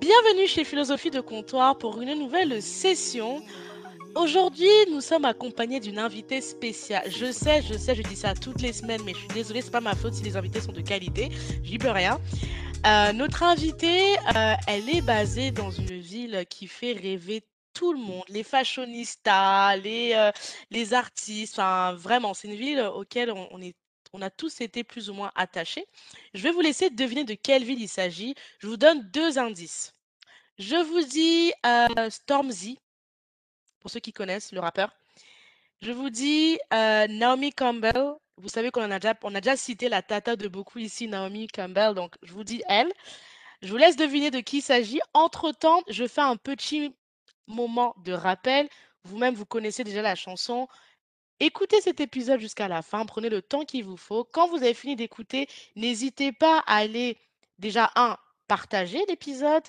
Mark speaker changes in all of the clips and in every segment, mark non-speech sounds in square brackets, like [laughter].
Speaker 1: Bienvenue chez Philosophie de Comptoir pour une nouvelle session. Aujourd'hui, nous sommes accompagnés d'une invitée spéciale. Je sais, je sais, je dis ça toutes les semaines, mais je suis désolée, c'est pas ma faute si les invités sont de qualité. J'y peux rien. Euh, notre invitée, euh, elle est basée dans une ville qui fait rêver tout le monde, les fashionistas, les, euh, les artistes, enfin vraiment, c'est une ville auquel on, on est on a tous été plus ou moins attachés. Je vais vous laisser deviner de quelle ville il s'agit. Je vous donne deux indices. Je vous dis euh, Stormzy, pour ceux qui connaissent le rappeur. Je vous dis euh, Naomi Campbell. Vous savez qu'on a déjà, a déjà cité la tata de beaucoup ici, Naomi Campbell. Donc, je vous dis elle. Je vous laisse deviner de qui il s'agit. Entre-temps, je fais un petit moment de rappel. Vous-même, vous connaissez déjà la chanson. Écoutez cet épisode jusqu'à la fin, prenez le temps qu'il vous faut. Quand vous avez fini d'écouter, n'hésitez pas à aller déjà, un, partager l'épisode,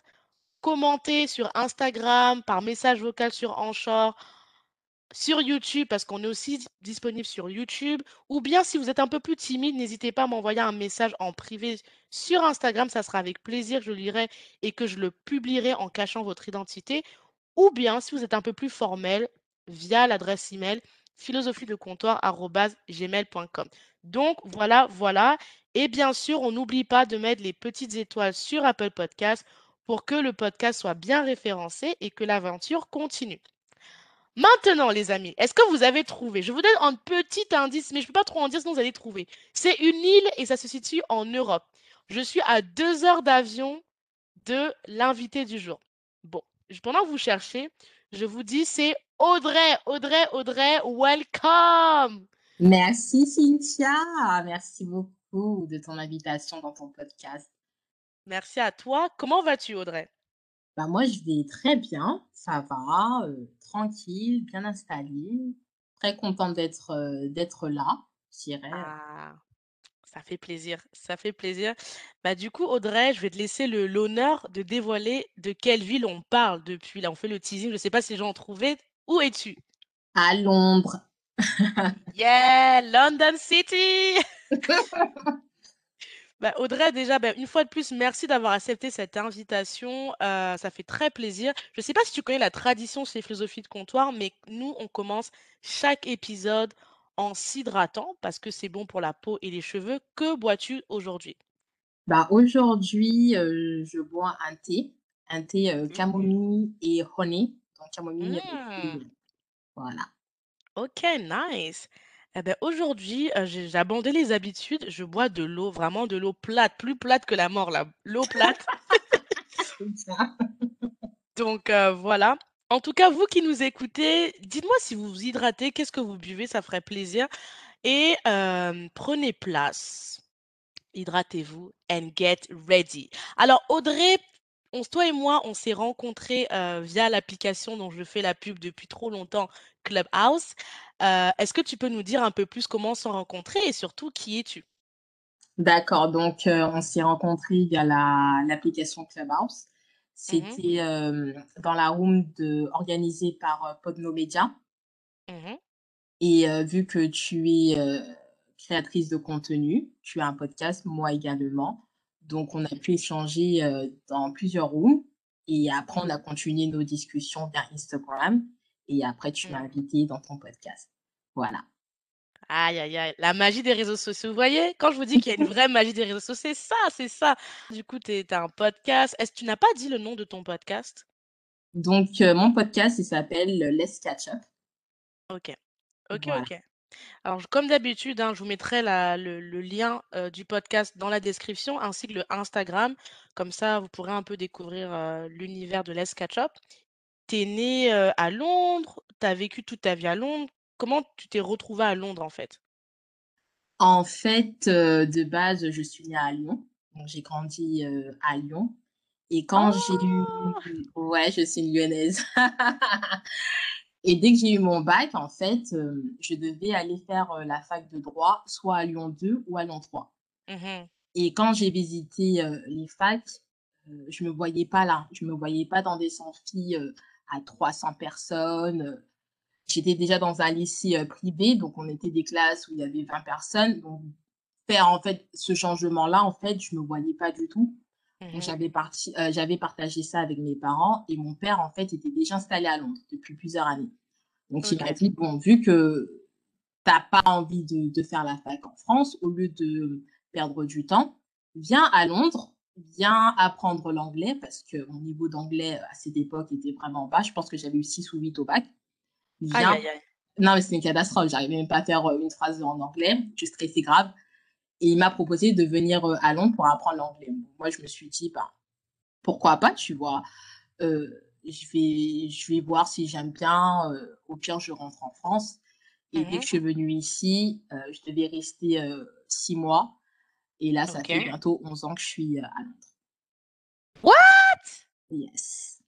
Speaker 1: commenter sur Instagram, par message vocal sur Anchor, sur YouTube, parce qu'on est aussi disponible sur YouTube, ou bien si vous êtes un peu plus timide, n'hésitez pas à m'envoyer un message en privé sur Instagram, ça sera avec plaisir, je lirai et que je le publierai en cachant votre identité, ou bien si vous êtes un peu plus formel, via l'adresse email philosophie de comptoir.gmail.com. Donc voilà, voilà. Et bien sûr, on n'oublie pas de mettre les petites étoiles sur Apple Podcast pour que le podcast soit bien référencé et que l'aventure continue. Maintenant, les amis, est-ce que vous avez trouvé? Je vous donne un petit indice, mais je ne peux pas trop en dire sinon vous allez trouver. C'est une île et ça se situe en Europe. Je suis à deux heures d'avion de l'invité du jour. Bon, pendant que vous cherchez, je vous dis c'est Audrey, Audrey, Audrey, welcome.
Speaker 2: Merci Cynthia, merci beaucoup de ton invitation dans ton podcast.
Speaker 1: Merci à toi. Comment vas-tu Audrey?
Speaker 2: Bah Moi je vais très bien, ça va, euh, tranquille, bien installée, très contente d'être euh, d'être là, je dirais.
Speaker 1: Ah, ça fait plaisir, ça fait plaisir. Bah, du coup, Audrey, je vais te laisser l'honneur de dévoiler de quelle ville on parle depuis. Là, on fait le teasing. Je ne sais pas si les gens ont trouvé. Où es-tu?
Speaker 2: À Londres. [laughs]
Speaker 1: yeah, London City. [laughs] bah, Audrey, déjà, bah, une fois de plus, merci d'avoir accepté cette invitation. Euh, ça fait très plaisir. Je ne sais pas si tu connais la tradition chez Philosophie de Comptoir, mais nous, on commence chaque épisode en s'hydratant parce que c'est bon pour la peau et les cheveux. Que bois-tu aujourd'hui?
Speaker 2: Bah, Aujourd'hui, euh, je bois un thé, un thé euh, mmh camomille et honey camomille. Mmh. Voilà.
Speaker 1: Ok, nice. Eh ben, aujourd'hui, euh, j'ai abandonné les habitudes. Je bois de l'eau, vraiment de l'eau plate, plus plate que la mort, là. L'eau plate. [laughs] [laughs] Donc euh, voilà. En tout cas, vous qui nous écoutez, dites-moi si vous vous hydratez, qu'est-ce que vous buvez, ça ferait plaisir. Et euh, prenez place. Hydratez-vous and get ready. Alors, Audrey, toi et moi, on s'est rencontrés via l'application dont je fais la pub depuis trop longtemps, Clubhouse. Est-ce que tu peux nous dire un peu plus comment on s'est rencontrés et surtout qui es-tu?
Speaker 2: D'accord, donc on s'est rencontrés via l'application Clubhouse. Mmh C'était dans la room de, organisée par Podno Media. Mmh et vu que tu es créatrice de contenu, tu as un podcast, moi également. Donc, on a pu échanger dans plusieurs rooms. Et après, on a continué nos discussions via Instagram. Et après, tu m'as mmh. invité dans ton podcast. Voilà.
Speaker 1: Aïe, aïe, aïe. La magie des réseaux sociaux. Vous voyez, quand je vous dis qu'il y a une vraie magie des réseaux sociaux, c'est ça, c'est ça. Du coup, tu as un podcast. Est-ce que tu n'as pas dit le nom de ton podcast?
Speaker 2: Donc, mon podcast, il s'appelle Let's Catch Up.
Speaker 1: Ok. Ok, ok. Alors, comme d'habitude, hein, je vous mettrai le, lien du podcast dans la description ainsi que le Instagram. Comme ça, vous pourrez un peu découvrir l'univers de Let's Catch Up. Tu es né à Londres, tu as vécu toute ta vie à Londres. Comment tu t'es retrouvé à Londres en fait?
Speaker 2: En fait, de base, je suis née à Lyon. J'ai grandi à Lyon. Et quand j'ai eu... Oh! Ouais, je suis une lyonnaise. [laughs] Et dès que j'ai eu mon bac, en fait, je devais aller faire la fac de droit, soit à Lyon 2 ou à Lyon 3. Mmh Et quand j'ai visité les facs, je me voyais pas là. Je me voyais pas dans des amphis à 300 personnes. J'étais déjà dans un lycée privé, donc on était des classes où il y avait 20 personnes. Donc faire en fait ce changement-là, en fait, je me voyais pas du tout.
Speaker 1: Mmh
Speaker 2: j'avais parti, euh, j'avais partagé ça avec mes parents et mon père, en fait, était déjà installé à Londres depuis plusieurs années. Donc, il m'a dit, bon, vu que t'as pas envie de, de faire la fac en France, au lieu de perdre du temps, viens à Londres, viens apprendre l'anglais parce que mon niveau d'anglais à cette époque était vraiment bas. Je pense que j'avais eu 6 ou 8 au bac. Viens.
Speaker 1: aïe, aïe.
Speaker 2: Non, mais c'était une catastrophe. J'arrivais même pas à faire euh, une phrase en anglais. Je stressais grave. Et il m'a proposé de venir euh, à Londres pour apprendre l'anglais. Moi, je me suis dit, bah, pourquoi pas, tu vois. Euh, je, vais, je vais voir si j'aime bien. Euh, au pire, je rentre en France. Et dès
Speaker 1: Mmh
Speaker 2: que je suis venue ici, euh, je devais rester six mois. Et là, ça fait bientôt 11 ans que je suis à Londres.
Speaker 1: What?
Speaker 2: Yes.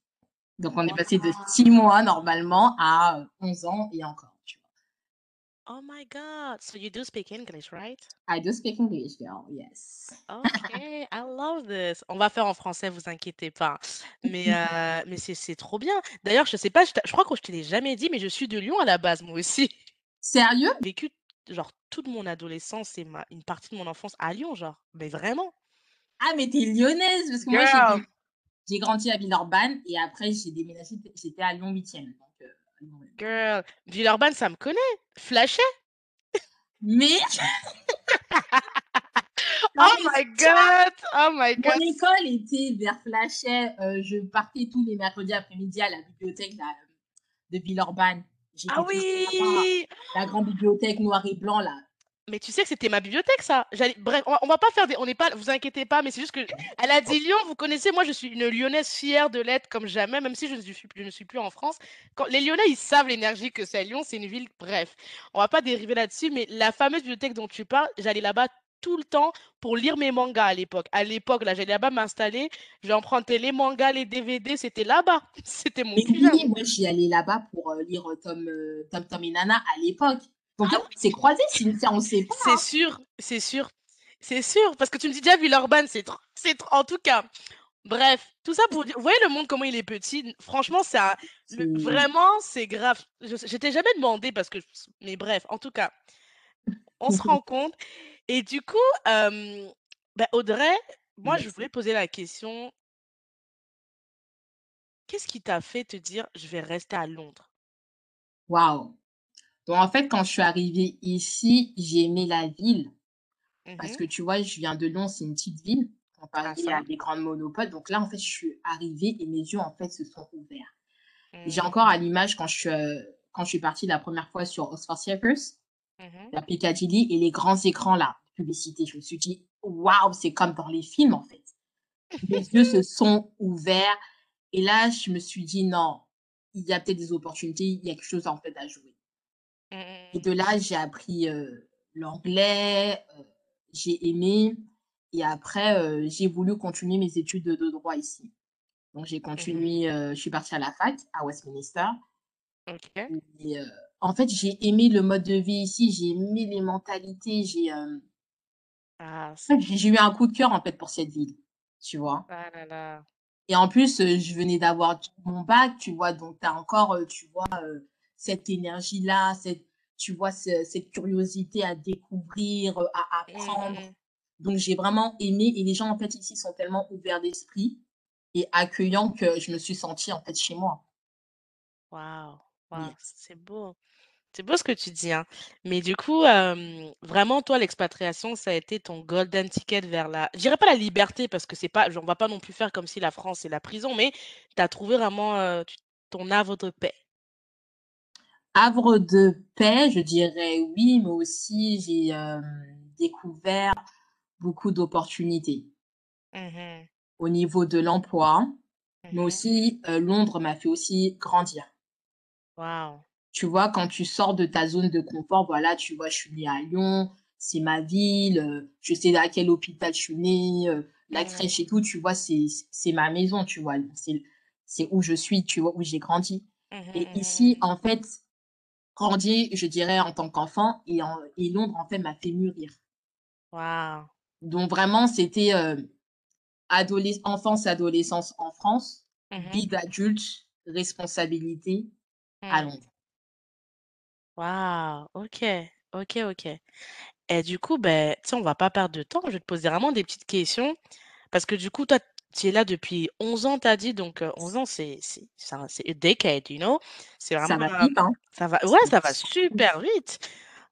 Speaker 2: Donc, on est passé de six mois normalement à euh, 11 ans et encore.
Speaker 1: Oh my God. So you do speak English, right?
Speaker 2: I do speak English, girl. Yes. [laughs]
Speaker 1: OK, I love this. On va faire en français, vous inquiétez pas. Mais, heu, [laughs] mais c'est c'est trop bien. D'ailleurs, je sais pas, je t'a je crois que je te l'ai jamais dit, mais je suis de Lyon à la base, moi aussi.
Speaker 2: Sérieux?
Speaker 1: J'ai vécu genre toute mon adolescence et ma une partie de mon enfance à Lyon, genre. Mais vraiment.
Speaker 2: Ah, mais t'es lyonnaise parce que moi, j'ai
Speaker 1: Girl.
Speaker 2: j'ai grandi à Villeurbanne et après, j'ai déménagé, j'étais à Lyon 8e.
Speaker 1: Girl. Villeurbanne, ça me connaît. Flachet.
Speaker 2: Mais [laughs]
Speaker 1: Oh my [laughs] God. Oh my
Speaker 2: mon
Speaker 1: God.
Speaker 2: école était vers Flachet. euh, je partais tous les mercredis après-midi à la bibliothèque là, de Villeurbanne.
Speaker 1: Ah oui.
Speaker 2: la grande bibliothèque noir et blanc là.
Speaker 1: Mais tu sais que c'était ma bibliothèque, ça. J'allais- Bref, on va, on va pas faire des. On n'est pas. Vous inquiétez pas, mais c'est juste que. Elle a dit Lyon, vous connaissez, moi je suis une lyonnaise fière de l'être comme jamais, même si je ne suis, je ne suis plus en France. Quand, les Lyonnais, ils savent l'énergie que c'est. Lyon, c'est une ville. Bref, on va pas dériver là-dessus, mais la fameuse bibliothèque dont tu parles, j'allais là-bas tout le temps pour lire mes mangas à l'époque. À l'époque, là, j'allais là-bas m'installer, j'empruntais les mangas, les DVD, c'était là-bas. [laughs] C'était mon
Speaker 2: Mais oui, moi j'y allais là-bas pour euh, lire Tom, euh, Tom, Tom et Nana à l'époque. Donc
Speaker 1: Ah
Speaker 2: croisés, Cynthia, on sait pas.
Speaker 1: C'est
Speaker 2: hein.
Speaker 1: sûr, c'est sûr, c'est sûr. Parce que tu me dis déjà Villeurbanne, c'est trop, c'est trop. En tout cas, bref, tout ça pour dire. Vous voyez le monde comment il est petit. Franchement, c'est le-
Speaker 2: C'est-
Speaker 1: vraiment, c'est grave. Je j'étais jamais demandé parce que. Mais bref, en tout cas, on se rend compte. Et du coup, euh, bah, Audrey, moi, je voulais poser la question. Qu'est-ce qui t'a fait te dire, je vais rester à Londres?
Speaker 2: Waouh. Donc en fait, quand je suis arrivée ici, j'ai aimé la ville. Parce
Speaker 1: Mhm.
Speaker 2: que tu vois, je viens de Lyon, c'est une petite ville comparée à des grandes monopoles. Donc là, en fait, je suis arrivée et mes yeux, en fait, se sont ouverts. J'ai
Speaker 1: Mhm.
Speaker 2: encore à l'image quand je suis, euh, quand je suis partie la première fois sur Oxford Circus,
Speaker 1: Mhm.
Speaker 2: la Piccadilly et les grands écrans là, publicité. Je me suis dit, waouh, c'est comme dans les films, en fait. Mes [laughs] yeux se sont ouverts. Et là, je me suis dit, non, il y a peut-être des opportunités, il y a quelque chose en fait à jouer. Et de là, j'ai appris euh, l'anglais, euh, j'ai aimé. Et après, euh, j'ai voulu continuer mes études de, de droit ici. Donc, j'ai
Speaker 1: Mhm.
Speaker 2: continué, je suis partie à la fac à Westminster.
Speaker 1: Ok.
Speaker 2: Et, euh, en fait, j'ai aimé le mode de vie ici, j'ai aimé les mentalités, j'ai
Speaker 1: Ah,
Speaker 2: j'ai eu un coup de cœur en fait pour cette ville, tu vois.
Speaker 1: Ah là là.
Speaker 2: Et en plus, je venais d'avoir mon bac, tu vois, donc tu as encore, tu vois, euh, cette énergie-là, cette, tu vois, ce- cette curiosité à découvrir, euh, à apprendre.
Speaker 1: Mhm.
Speaker 2: Donc, j'ai vraiment aimé. Et les gens, en fait, ici sont tellement ouverts d'esprit et accueillants que je me suis sentie, en fait, chez moi.
Speaker 1: Waouh,
Speaker 2: Yes.
Speaker 1: c'est beau. C'est beau ce que tu dis, hein. Mais du coup, euh, vraiment, toi, l'expatriation, ça a été ton golden ticket vers la... Je dirais pas la liberté, parce que c'est pas... On va pas non plus faire comme si la France, c'est la prison, mais tu as trouvé vraiment euh, ton havre de paix.
Speaker 2: Havre de paix, je dirais oui, mais aussi j'ai euh, découvert beaucoup d'opportunités
Speaker 1: Mhm,
Speaker 2: au niveau de l'emploi, mais
Speaker 1: mhm.
Speaker 2: aussi euh, Londres m'a fait aussi grandir.
Speaker 1: Waouh.
Speaker 2: Tu vois, quand tu sors de ta zone de confort, voilà, tu vois, je suis née à Lyon, c'est ma ville, euh, je sais à quel hôpital je suis née, euh, la
Speaker 1: Mhm,
Speaker 2: crèche et tout, tu vois, c'est c'est ma maison, tu vois, c'est c'est où je suis, tu vois, où j'ai grandi. Et ici, en fait, grandir, je dirais, en tant qu'enfant, et, en, et Londres, en fait, m'a fait mûrir.
Speaker 1: Waouh.
Speaker 2: Donc, vraiment, c'était euh, enfance, adolescence en France,
Speaker 1: Mhm,
Speaker 2: vie d'adulte, responsabilité à
Speaker 1: mhm.
Speaker 2: Londres.
Speaker 1: Waouh. Ok, ok, ok. Et du coup, ben, on va pas perdre de temps. Je vais te poser vraiment des petites questions. Parce que du coup, toi, Tu es là depuis 11 ans, tu as dit, donc heu, 11 ans, c'est c'est c'est un c'est a decade, you know? C'est
Speaker 2: Ça
Speaker 1: vraiment,
Speaker 2: va
Speaker 1: heu,
Speaker 2: vite, hein.
Speaker 1: ça va ouais, ça va
Speaker 2: super vite.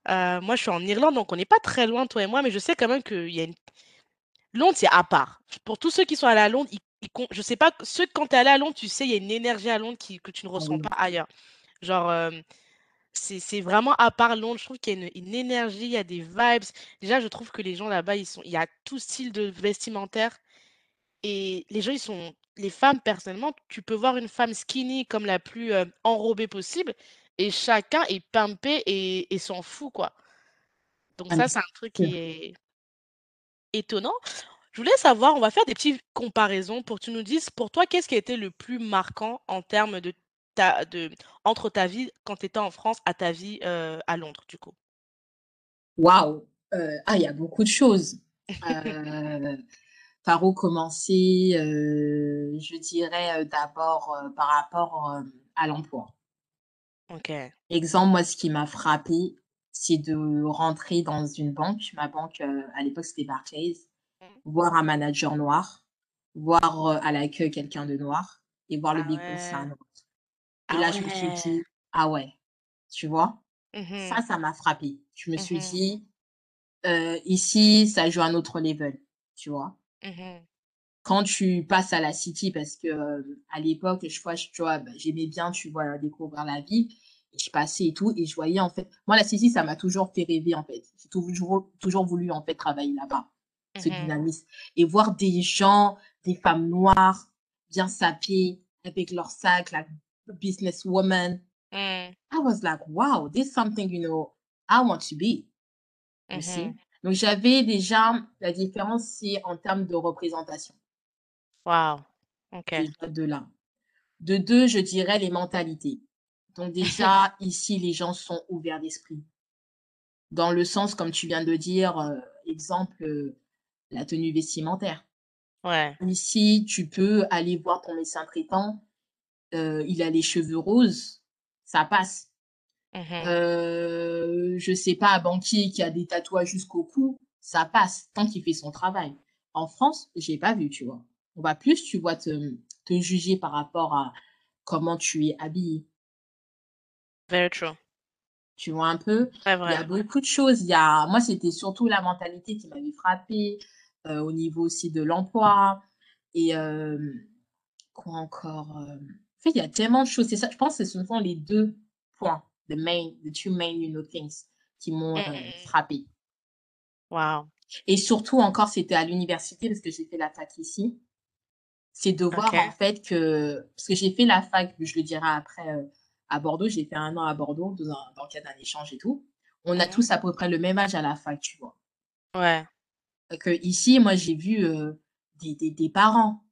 Speaker 1: moi, je suis en Irlande, donc on n'est pas très loin, toi et moi, mais je sais quand même qu'il y a une Londres, c'est à part. Pour tous ceux qui sont allés à Londres, ils ils je sais pas, ceux quand tu es allé à Londres, tu sais, il y a une énergie à Londres qui que tu ne ressens pas ailleurs. Genre, hem, c'est c'est vraiment à part Londres, je trouve qu'il y a une une énergie, il y a des vibes. Déjà, je trouve que les gens là-bas, ils sont il y a tout style de vestimentaire et les gens, ils sont les femmes, personnellement, tu peux voir une femme skinny comme la plus, heu, enrobée possible et chacun est pimpé et et s'en fout, quoi. Donc
Speaker 2: Ah
Speaker 1: ça,
Speaker 2: c'est
Speaker 1: un truc qui est étonnant. Je voulais savoir, on va faire des petites comparaisons pour que tu nous dises, pour toi, qu'est-ce qui a été le plus marquant en termes de ta de entre ta vie quand tu étais en France à ta vie, heu, à Londres, du coup?
Speaker 2: Waouh! Heu, ah, il y a beaucoup de choses. [laughs] par où commencer? Heu, je dirais, heu, d'abord, heu, par rapport, hem, à l'emploi.
Speaker 1: OK.
Speaker 2: Exemple, moi, ce qui m'a frappé, c'est de rentrer dans une banque. Ma banque, à l'époque, c'était Barclays,
Speaker 1: Mmh.
Speaker 2: voir un manager noir, voir, à l'accueil quelqu'un de noir et voir le
Speaker 1: Ah
Speaker 2: big
Speaker 1: ouais.
Speaker 2: noir. Et
Speaker 1: Ah
Speaker 2: là, je me suis dit: «Ah ouais», tu vois? Ça,
Speaker 1: Mmh
Speaker 2: ça m'a frappé. Je me suis
Speaker 1: Mmh
Speaker 2: dit: «Heu, ici, ça joue un autre level», tu vois?
Speaker 1: Mmh
Speaker 2: Quand tu passes à la city parce que, à l'époque, je vois, tu vois, bah, j'aimais bien, tu vois, découvrir la ville et je passais et tout et je voyais, en fait moi, la city, ça m'a toujours fait rêver, en fait. J'ai toujours toujours voulu, en fait, travailler là-bas, ce
Speaker 1: Mmh
Speaker 2: dynamisme et voir des gens, des femmes noires, bien sapées, avec leur sac, la businesswoman.
Speaker 1: Mmh.
Speaker 2: I was like, "Wow, this something, you know, I want to be." You
Speaker 1: Mmh
Speaker 2: see? Donc j'avais déjà la différence, c'est en termes de représentation,
Speaker 1: Waouh. OK.
Speaker 2: déjà de là. De 2, je dirais les mentalités. Donc déjà, [laughs] ici, les gens sont ouverts d'esprit. Dans le sens, comme tu viens de dire, heu, exemple, heu, la tenue vestimentaire.
Speaker 1: Ouais.
Speaker 2: Ici, tu peux aller voir ton médecin traitant, heu, il a les cheveux roses, ça passe.
Speaker 1: Mmh
Speaker 2: Heu, je sais pas, un banquier qui a des tatouages jusqu'au cou, ça passe, tant qu'il fait son travail. En France, j'ai pas vu, tu vois? On va plus, tu vois, te te juger par rapport à comment tu es habillé.
Speaker 1: Very true.
Speaker 2: Tu vois un peu? Il y a beaucoup de choses. Il y a moi, c'était surtout la mentalité qui m'avait frappée, heu, au niveau aussi de l'emploi et quoi encore? Hem, en fait, il y a tellement de choses. Ça, je pense que ce sont les 2 points, the main the 2 main, you know, things qui m'ont,
Speaker 1: Mmh
Speaker 2: heu,
Speaker 1: mh, mmh.
Speaker 2: frappée
Speaker 1: Waouh.
Speaker 2: et surtout encore, c'était à l'université parce que j'ai fait la fac ici. C'est de voir en fait que parce que j'ai fait la fac, je le dirai après, heu, à Bordeaux, j'ai fait un an à Bordeaux dans un dans le cadre d'un échange et tout. On a
Speaker 1: Mmh
Speaker 2: tous à peu près le même âge à la fac, tu vois?
Speaker 1: Ouais.
Speaker 2: Que ici, moi, j'ai vu, heu, des des des parents.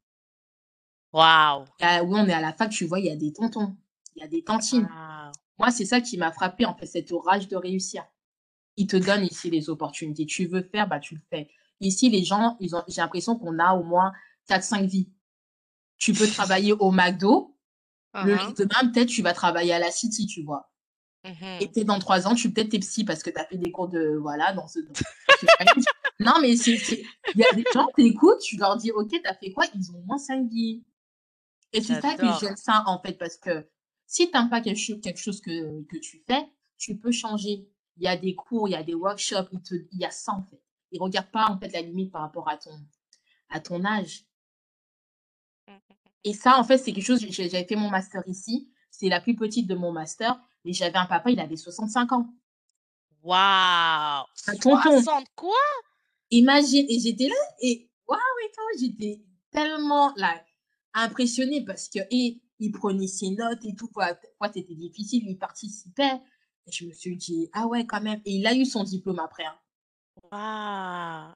Speaker 1: Waouh.
Speaker 2: Ah oui, on est à la fac, tu vois, il y a des tontons, il y a des tantines.
Speaker 1: Waouh.
Speaker 2: Moi, c'est ça qui m'a frappé en fait, cette rage de réussir. Ils te donnent ici les opportunités. Tu veux faire, bah, tu le fais. Ici, les gens, ils ont j'ai l'impression qu'on a au moins quatre cinq vies. Tu peux travailler au McDo, le
Speaker 1: hein.
Speaker 2: lendemain, peut-être, tu vas travailler à la City, tu vois? Et peut-être dans 3 ans, tu peut-être tu es psy parce que tu as fait des cours de voilà, dans ce. [laughs] Non, mais il y a des gens, tu écoutes, tu leur dis: «OK, tu as fait quoi?» ils ont au moins 5 vies et c'est ça que j'aime ça, en fait, parce que si tu aimes pas quelque cho quelque chose que que tu fais, tu peux changer. Il y a des cours, il y a des workshops, te il y a ça, en fait. Ils regardent pas, en fait, la limite par rapport à ton à ton âge et ça, en fait, c'est quelque chose j'avais fait mon master ici, c'est la plus petite de mon master, mais j'avais un papa, il avait 65 ans.
Speaker 1: Waouh!
Speaker 2: Un tonton.
Speaker 1: 60 quoi?
Speaker 2: Imagine et j'étais là et waouh et tout, j'étais tellement là, impressionnée parce que et il prenait ses notes et tout, quoi. Quoi, c'était difficile, il participait et je me suis dit: «Ah ouais, quand même» et il a eu son diplôme après, hein.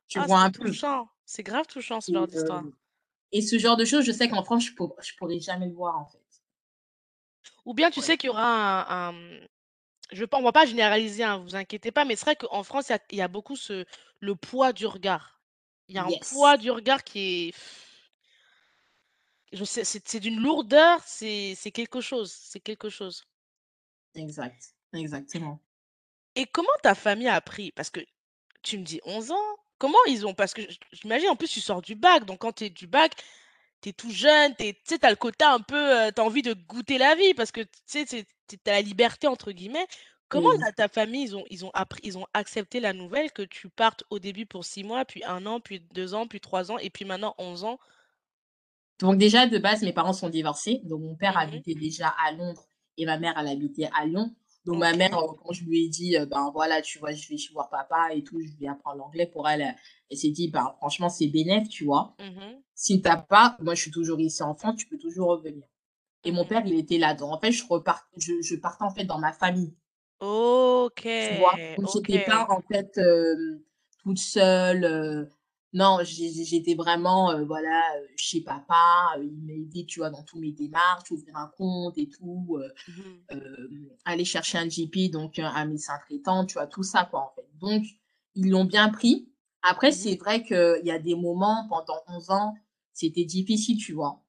Speaker 2: Tu
Speaker 1: Ah,
Speaker 2: vois
Speaker 1: c'est
Speaker 2: un peu?
Speaker 1: touchant. C'est grave touchant ce genre
Speaker 2: Et
Speaker 1: d'histoire.
Speaker 2: et ce genre de choses, je sais qu'en France, je pour je pourrais jamais le voir, en fait.
Speaker 1: Ou bien tu
Speaker 2: Ouais.
Speaker 1: sais qu'il y aura un un, je on va pas généraliser, hein, vous inquiétez pas, mais c'est vrai qu'en France, il y a il y a beaucoup ce le poids du regard. Il y a un poids du regard qui est je sais, c'est d'une lourdeur, c'est c'est quelque chose, c'est quelque chose.
Speaker 2: exact, exactement.
Speaker 1: Et comment ta famille a appris? Parce que tu me dis 11 ans, comment ils ont? Parce que j'imagine en plus tu sors du bac, donc quand tu es du bac, tu tout jeune, tu sais, tu as le quota un peu, heu, tu as envie de goûter la vie parce que, tu sais, tu as «la liberté» entre guillemets. Comment
Speaker 2: Oui.
Speaker 1: ta famille, ils ont ils ont appris ils ont accepté la nouvelle que tu partes au début pour 6 mois, puis un an, puis 2 ans, puis 3 ans et puis maintenant 11 ans?
Speaker 2: Donc déjà, de base, mes parents sont divorcés. Donc mon père
Speaker 1: Mmh
Speaker 2: habitait déjà à Londres et ma mère, elle habitait à Lyon. Donc ma mère,
Speaker 1: OK.
Speaker 2: heu, quand je lui ai dit, heu: «Ben voilà, tu vois, je vais chez voir papa et tout, je vais apprendre l'anglais», pour elle, heu, elle s'est dit: «Ben franchement, c'est bénef», tu vois?
Speaker 1: Mmh mh.
Speaker 2: Si tu as pas moi, je suis toujours ici en France, tu peux toujours revenir. Et mon père, il était là. Donc en fait, je repart je je partais en fait dans ma famille, tu vois?
Speaker 1: OK,
Speaker 2: Donc j'étais pas
Speaker 1: OK.
Speaker 2: en fait, toute seule, non, j'étais vraiment, heu, voilà, heu, chez papa, heu, il m'a aidée, tu vois, dans tous mes démarches, ouvrir un compte et tout, heu,
Speaker 1: Mmh
Speaker 2: hem, aller chercher un GP, donc un médecin traitant, tu vois? Tout ça, quoi, en fait. Donc ils l'ont bien pris. Après,
Speaker 1: Mmh
Speaker 2: c'est vrai qu'il y a des moments pendant 11 ans, c'était difficile, tu vois?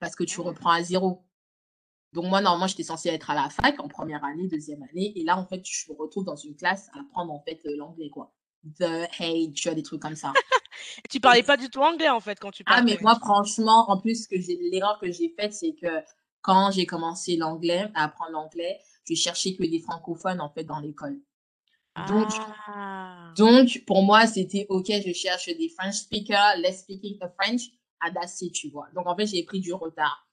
Speaker 2: Parce que tu
Speaker 1: Mmh.
Speaker 2: reprends à zéro. Donc moi, normalement, j'étais censée être à la fac en première année, deuxième année, et là, en fait, je me retrouve dans une classe à apprendre, en fait, l'anglais, quoi. The, hey, tu vois? Des trucs comme ça.
Speaker 1: Tu parlais pas du tout anglais, en fait, quand tu
Speaker 2: ah, mais moi, franchement, en plus, que j'ai l'erreur que j'ai faite, c'est que quand j'ai commencé l'anglais, à apprendre l'anglais, je cherchais que des francophones, en fait, dans l'école. Donc
Speaker 1: Ah!
Speaker 2: donc pour moi, c'était OK, je cherche des French speakers, let's speaking the French, it, tu vois? Donc en fait, j'ai pris du retard.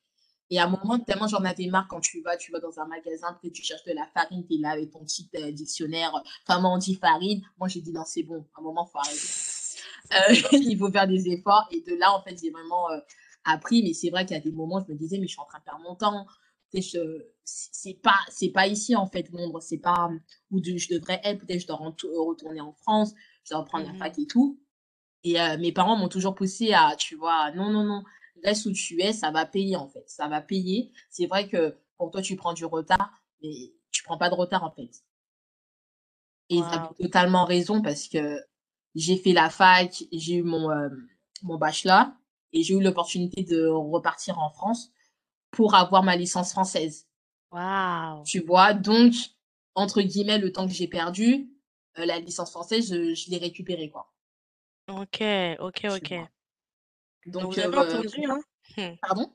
Speaker 2: Et à un moment, tellement j'en avais marre quand tu vas, tu vas dans un magasin, que tu cherches de la farine, tu es là avec ton petit euh, dictionnaire, euh, comment on dit farine? Moi, j'ai dit non, c'est bon, à un moment, il faut arrêter. Euh, [laughs] il faut faire des efforts. Et de là, en fait, j'ai vraiment euh, appris. Mais c'est vrai qu'il y a des moments, je me disais, mais je suis en train de perdre mon temps. C'est pas, c'est pas ici, en fait, Londres. C'est pas où de, je devrais être. Peut-être je dois retourner en France, je dois reprendre la
Speaker 1: Mmh
Speaker 2: fac et tout. Et euh, mes parents m'ont toujours poussé à, tu vois, non, non, non, reste où tu es, ça va payer en fait. Ça va payer. C'est vrai que pour toi, tu prends du retard, mais tu prends pas de retard en fait. Et ils avaient totalement raison parce que j'ai fait la fac, j'ai eu mon, euh, mon bachelor et j'ai eu l'opportunité de repartir en France pour avoir ma licence française.
Speaker 1: Waouh!
Speaker 2: Tu vois, donc, entre guillemets, le temps que j'ai perdu, euh, la licence française, je, je l'ai récupérée, quoi.
Speaker 1: OK, OK, OK. Donc
Speaker 2: Donc,
Speaker 1: vous avez
Speaker 2: euh,
Speaker 1: entendu, hein? Mmh.
Speaker 2: pardon?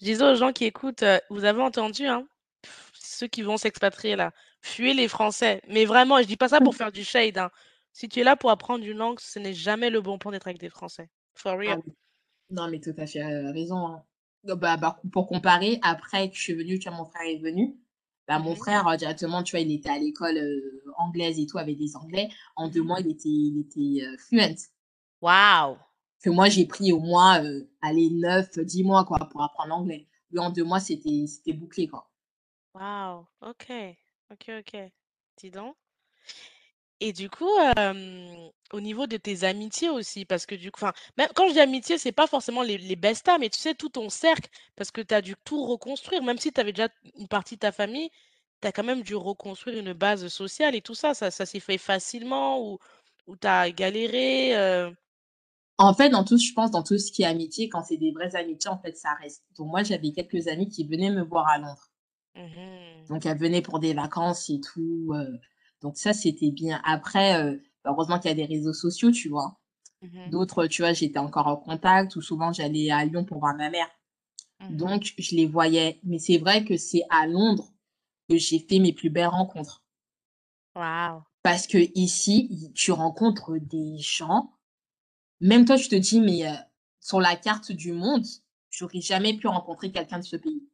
Speaker 1: Je disais aux gens qui écoutent, vous avez entendu, hein? Pff, Ceux qui vont s'expatrier là, fuyez les Français. Mais vraiment, je dis pas ça pour [laughs] faire du shade, hein. Si tu es là pour apprendre une langue, ce n'est jamais le bon plan d'être avec des Français. For
Speaker 2: Ah
Speaker 1: real.
Speaker 2: oui. Non, mais tout à fait, heu, raison, hein. Bah bah pour comparer, après que je suis venue, tu vois, mon frère est venu, bah, mon
Speaker 1: Mmh
Speaker 2: frère, heu, directement, tu vois, il était à l'école, heu, anglaise et tout avec des Anglais. En 2
Speaker 1: Mmh
Speaker 2: mois, il était il était, fluent.
Speaker 1: Waouh!
Speaker 2: Que moi, j'ai pris au moins, allez 9-10 mois, quoi, pour apprendre l'anglais. Lui, en 2 mois, c'était c'était bouclé, quoi.
Speaker 1: Waouh! OK. OK, OK. Dis donc. Et du coup, hem, au niveau de tes amitiés aussi, parce que du coup enfin, même quand je dis amitié, c'est pas forcément les les bestas, mais tu sais, tout ton cercle, parce que tu as dû tout reconstruire. Même si tu avais déjà une partie de ta famille, tu as quand même dû reconstruire une base sociale et tout ça. Ça ça s'est fait facilement ou ou tu as galéré, heu?
Speaker 2: En fait, dans tout je pense, dans tout ce qui est amitié, quand c'est des vraies amitiés, en fait, ça reste. Donc moi, j'avais quelques amis qui venaient me voir à Londres.
Speaker 1: Mmh
Speaker 2: Donc elle venait pour des vacances et tout, heu, donc ça, c'était bien. Après, heu, heureusement qu'il y a des réseaux sociaux, tu vois?
Speaker 1: Mmh
Speaker 2: D'autres, tu vois, j'étais encore en contact ou souvent j'allais à Lyon pour voir ma mère.
Speaker 1: Mmh
Speaker 2: Donc je les voyais. Mais c'est vrai que c'est à Londres que j'ai fait mes plus belles rencontres.
Speaker 1: Waouh!
Speaker 2: Parce qu'ici, i tu rencontres des gens, même toi, tu te dis: «Mais, heu, sur la carte du monde, j'aurais jamais pu rencontrer quelqu'un de ce pays».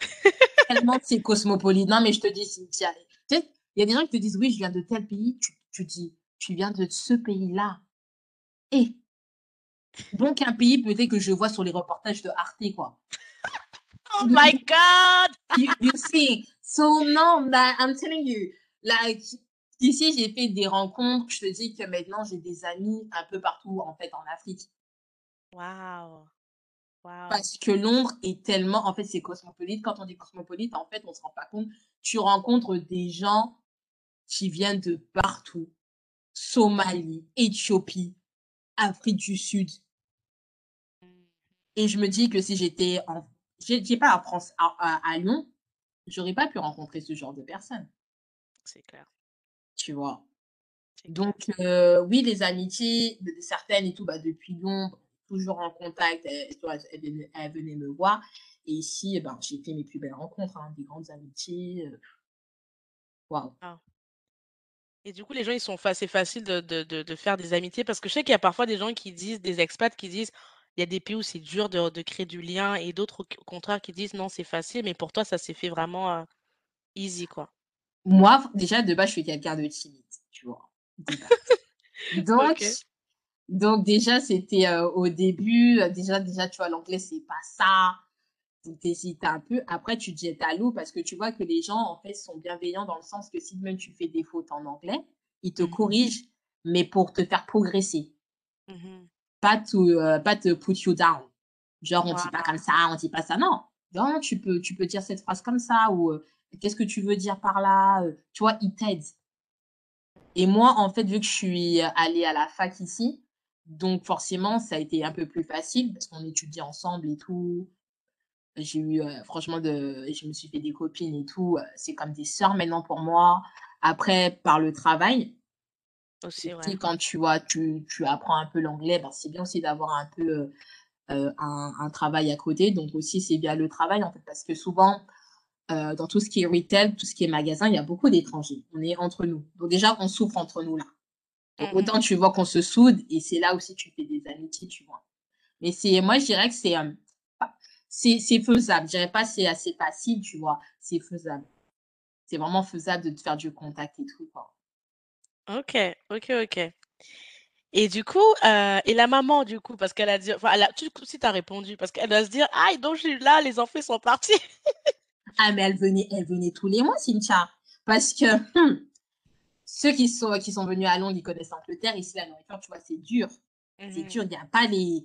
Speaker 2: [laughs] Tellement c'est cosmopolite. Non, mais je te dis, Cynthia, il y a des gens qui te disent: «Oui, je viens de tel pays», tu tu dis: «Tu viens de ce pays-là et donc un pays peut-être que je vois sur les reportages de Arte, quoi».
Speaker 1: Oh my god!
Speaker 2: You you see? So non, bah, I'm telling you, like, ici, j'ai fait des rencontres, je te dis que maintenant j'ai des amis un peu partout, en fait, en Afrique.
Speaker 1: Waouh! Waouh!
Speaker 2: Parce que Londres est tellement en fait, c'est cosmopolite. Quand on dit cosmopolite, en fait, on se rend pas compte. Tu rencontres des gens qui viennent de partout. Somalie, Éthiopie, Afrique du Sud. Et je me dis que si j'étais en j'ai pas à France à à à Lyon, j'aurais pas pu rencontrer ce genre de personnes,
Speaker 1: c'est clair,
Speaker 2: tu vois? Donc heu, oui, les amitiés, de certaines et tout, bah, depuis Londres, toujours en contact. Elle, elle, elle, venait, me voir. Et ici, eh ben, j'ai fait mes plus belles rencontres, hein, des grandes amitiés. Waouh.
Speaker 1: Ah. Et du coup, les gens, ils sont c'est facile de, de, de, faire des amitiés parce que je sais qu'il y a parfois des gens qui disent, des expats qui disent, il y a des pays où c'est dur de, de, créer du lien et d'autres au contraire qui disent non, c'est facile, mais pour toi, ça s'est fait vraiment easy, quoi.
Speaker 2: Moi, déjà, de base, je suis quelqu'un de timide, tu vois. [laughs] Donc, donc déjà, c'était au début, déjà, déjà, tu vois, l'anglais, c'est pas ça. T'hésites un peu. Après, tu te jettes à l'eau parce que tu vois que les gens, en fait, sont bienveillants dans le sens que si même tu fais des fautes en anglais, ils te mmh corrigent, mais pour te faire progresser. Mmh pas, te, pas te put you down. Genre, on dit pas comme ça, on dit pas ça. Non. Non, tu peux, tu peux dire cette phrase comme ça ou qu'est-ce que tu veux dire par là Tu vois, ils t'aident. Et moi, en fait, vu que je suis allée à la fac ici, donc forcément, ça a été un peu plus facile parce qu'on étudie ensemble et tout. J'ai eu, franchement, de, je me suis fait des copines et tout. c'est comme des sœurs maintenant pour moi. Après, par le travail,
Speaker 1: aussi, ouais.
Speaker 2: quand tu vois, tu, tu apprends un peu l'anglais, ben, c'est bien aussi d'avoir un peu un, un, travail à côté. Donc aussi, c'est bien le travail, en fait, parce que souvent, euh, dans tout ce qui est retail, tout ce qui est magasin, il y a beaucoup d'étrangers. On est entre nous. Donc déjà, on souffre entre nous là. Donc, mmh autant tu vois qu'on se soude et c'est là aussi tu fais des amitiés, tu vois. Mais c'est, moi, je dirais que c'est, c'est, faisable. Je dirais pas c'est assez facile, tu vois. C'est faisable. C'est vraiment faisable de te faire du contact et tout, quoi.
Speaker 1: Ok, ok, ok. Et du coup, euh, et la maman, du coup, parce qu'elle a dit, enfin, elle a, tu, si tu as répondu, parce qu'elle doit se dire, ah, donc je suis là, les enfants sont partis. [laughs]
Speaker 2: Ah, mais elle venait, elle venait tous les mois, Cynthia. Parce que hmm, ceux qui sont, qui sont venus à Londres, ils connaissent l'Angleterre. Ici, la nourriture, tu vois, c'est dur. C'est dur. Il n'y a pas les,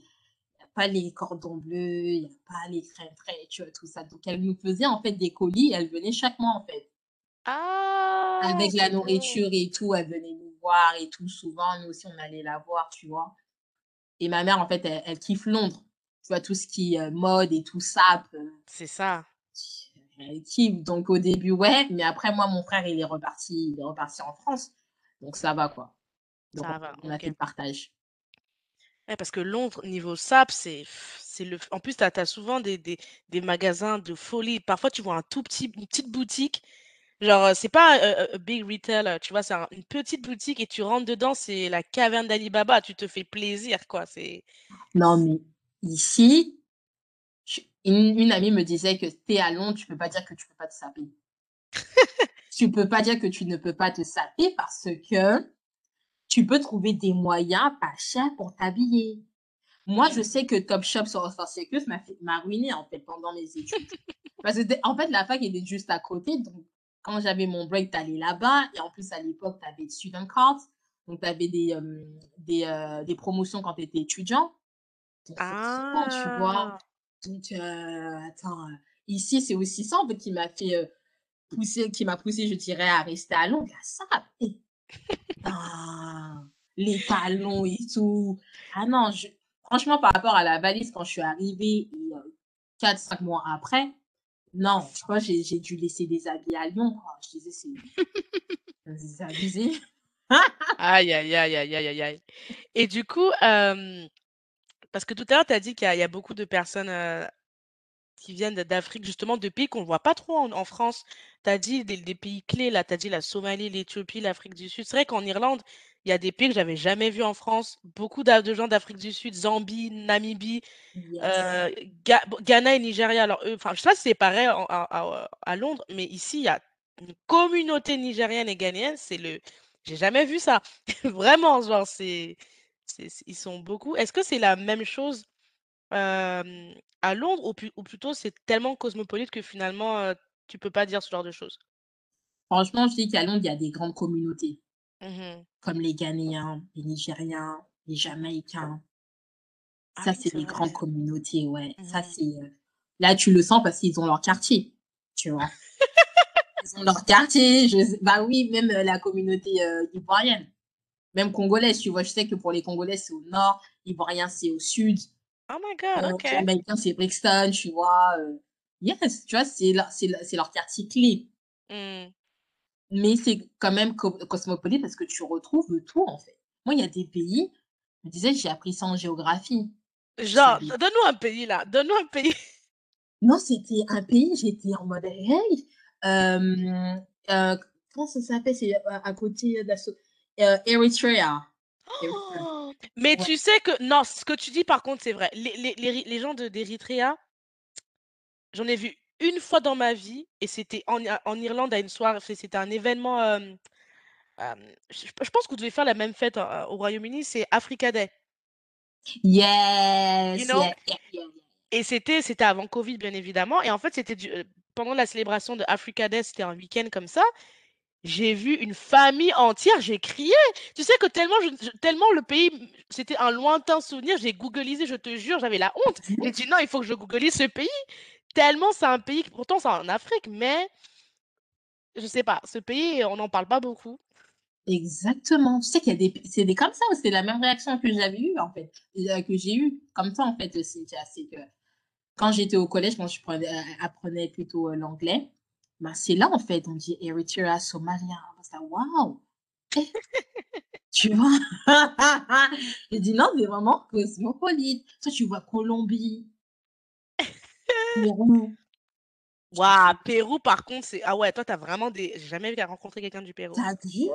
Speaker 2: pas les cordons bleus, il n'y a pas les fraîches, tu vois, tout ça. Donc, elle nous faisait en fait des colis elle venait chaque mois en fait.
Speaker 1: Ah!
Speaker 2: Avec la nourriture et tout, elle venait nous voir et tout. Souvent, nous aussi, on allait la voir, tu vois. Et ma mère, en fait, elle, kiffe Londres. Tu vois, tout ce qui est mode et tout ça.
Speaker 1: C'est ça
Speaker 2: qui donc au début, ouais, mais après, moi, mon frère, il est reparti, il est reparti en France. Donc ça va, quoi. Donc, ça va, on a fait le partage.
Speaker 1: Ouais, parce que Londres, niveau SAP, c'est, c'est le. En plus, tu as, souvent des, des, des, magasins de folie. Parfois, tu vois un tout petit, une petite boutique. Genre, c'est pas un big retail, tu vois, c'est une petite boutique et tu rentres dedans, c'est la caverne d'Alibaba. Tu te fais plaisir, quoi. C'est.
Speaker 2: Non, mais ici, une, amie me disait que t'es à Londres, tu peux pas dire que tu peux pas te saper. [laughs] tu peux pas dire que tu ne peux pas te saper parce que tu peux trouver des moyens pas chers pour t'habiller. Moi, je sais que Top Shop sur Oxford Circus m'a ruiné en fait pendant mes études. Parce que en fait, la fac était juste à côté. Donc, quand j'avais mon break, t'allais là-bas. Et en plus, à l'époque, tu avais student cards. Donc, tu avais des, euh, des, euh, des, promotions quand tu étais étudiant.
Speaker 1: Donc, ah.
Speaker 2: tu vois. Donc, euh, attends, ici, c'est aussi ça, en fait, qui m'a fait pousser, qui m'a poussé, je dirais, à rester à Londres. Ça, ah, les talons et tout. Ah non, je, franchement, par rapport à la valise, quand je suis arrivée, 4-5 mois après, non, je crois que j'ai dû laisser des habits à Lyon. Quoi. Je disais, c'est [laughs] abusé.
Speaker 1: aïe, aïe, aïe, aïe, aïe, aïe. Et du coup, euh, parce que tout à l'heure, tu as dit qu'il y, a beaucoup de personnes qui viennent d'Afrique, justement, de pays qu'on ne voit pas trop en, France. Tu as dit des, pays clés, là, tu as dit la Somalie, l'Éthiopie, l'Afrique du Sud. C'est vrai qu'en Irlande, il y a des pays que j'avais jamais vus en France. Beaucoup de gens d'Afrique du Sud, Zambie, Namibie, Ghana et Nigeria. Alors, enfin, je sais pas si c'est pareil à, à, Londres, mais ici, il y a une communauté nigérienne et ghanéenne. C'est le, j'ai jamais vu ça. [laughs] Vraiment, genre, c'est, ils sont beaucoup. Est-ce que c'est la même chose à Londres ou, ou plutôt c'est tellement cosmopolite que finalement tu peux pas dire ce genre de choses?
Speaker 2: Franchement, je dis qu'à Londres, il y a des grandes communautés,
Speaker 1: mmh
Speaker 2: comme les Ghanéens, les Nigériens, les Jamaïcains. Ah ça, c'est des grandes communautés, ouais. Ça, mmh c'est. Là, tu le sens parce qu'ils ont leur quartier, tu vois. [laughs] Ils ont leur quartier. Je... Bah oui, même la communauté ivoirienne même congolaise, tu vois. Je sais que pour les Congolais, c'est au nord, Ivoirien, c'est au sud.
Speaker 1: Oh my God, euh, ok.
Speaker 2: C'est Brixton, tu vois. Euh, yes, tu vois, c'est leur, leur quartier clé.
Speaker 1: Mmh.
Speaker 2: Mais c'est quand même cosmopolite parce que tu retrouves tout, en fait. Moi, il y a des pays, je me disais, j'ai appris ça en géographie.
Speaker 1: Genre, donne-nous un pays là, donne-nous un pays. [laughs]
Speaker 2: Non, c'était un pays, j'étais en mode hey, euh, euh, comment ça s'appelle C'est euh, à côté de euh, Eritrea.
Speaker 1: Oh! mais tu sais que non, ce que tu dis par contre, c'est vrai. Les, les, les, les gens d'Eritrea, j'en ai vu une fois dans ma vie et c'était en, en Irlande à une soirée. C'était un événement. Euh, euh, je, je, pense que vous devez faire la même fête euh, au Royaume-Uni. C'est Africa Day.
Speaker 2: Yes. You know? yeah, yeah, yeah,
Speaker 1: et c'était c'était avant Covid bien évidemment. Et en fait c'était pendant la célébration de Africa Day, c'était un week-end comme ça. J'ai vu une famille entière, j'ai crié. Tu sais que tellement, tellement le pays, c'était un lointain souvenir, j'ai googlisé, je te jure, j'avais la honte. J'ai dit non, il faut que je googlise ce pays. Tellement c'est un pays, pourtant c'est en Afrique, mais je sais pas, ce pays, on n'en parle pas beaucoup.
Speaker 2: Exactement. Tu sais qu'il y a des, c'est des comme ça, c'est la même réaction que j'avais eue, en fait, que j'ai eu comme ça, en fait, c'est que quand j'étais au collège, moi, je prenais, apprenais plutôt l'anglais. Ben, c'est là, en fait, on dit Eritrea, Somalia. Waouh! Eh, [laughs] tu vois? [laughs] je dis non, c'est vraiment cosmopolite. Toi, tu vois Colombie,
Speaker 1: Pérou. [laughs] Waouh, Pérou, par contre, c'est. Ah ouais, toi, t'as vraiment des. J'ai jamais rencontré quelqu'un du Pérou.
Speaker 2: T'as vu?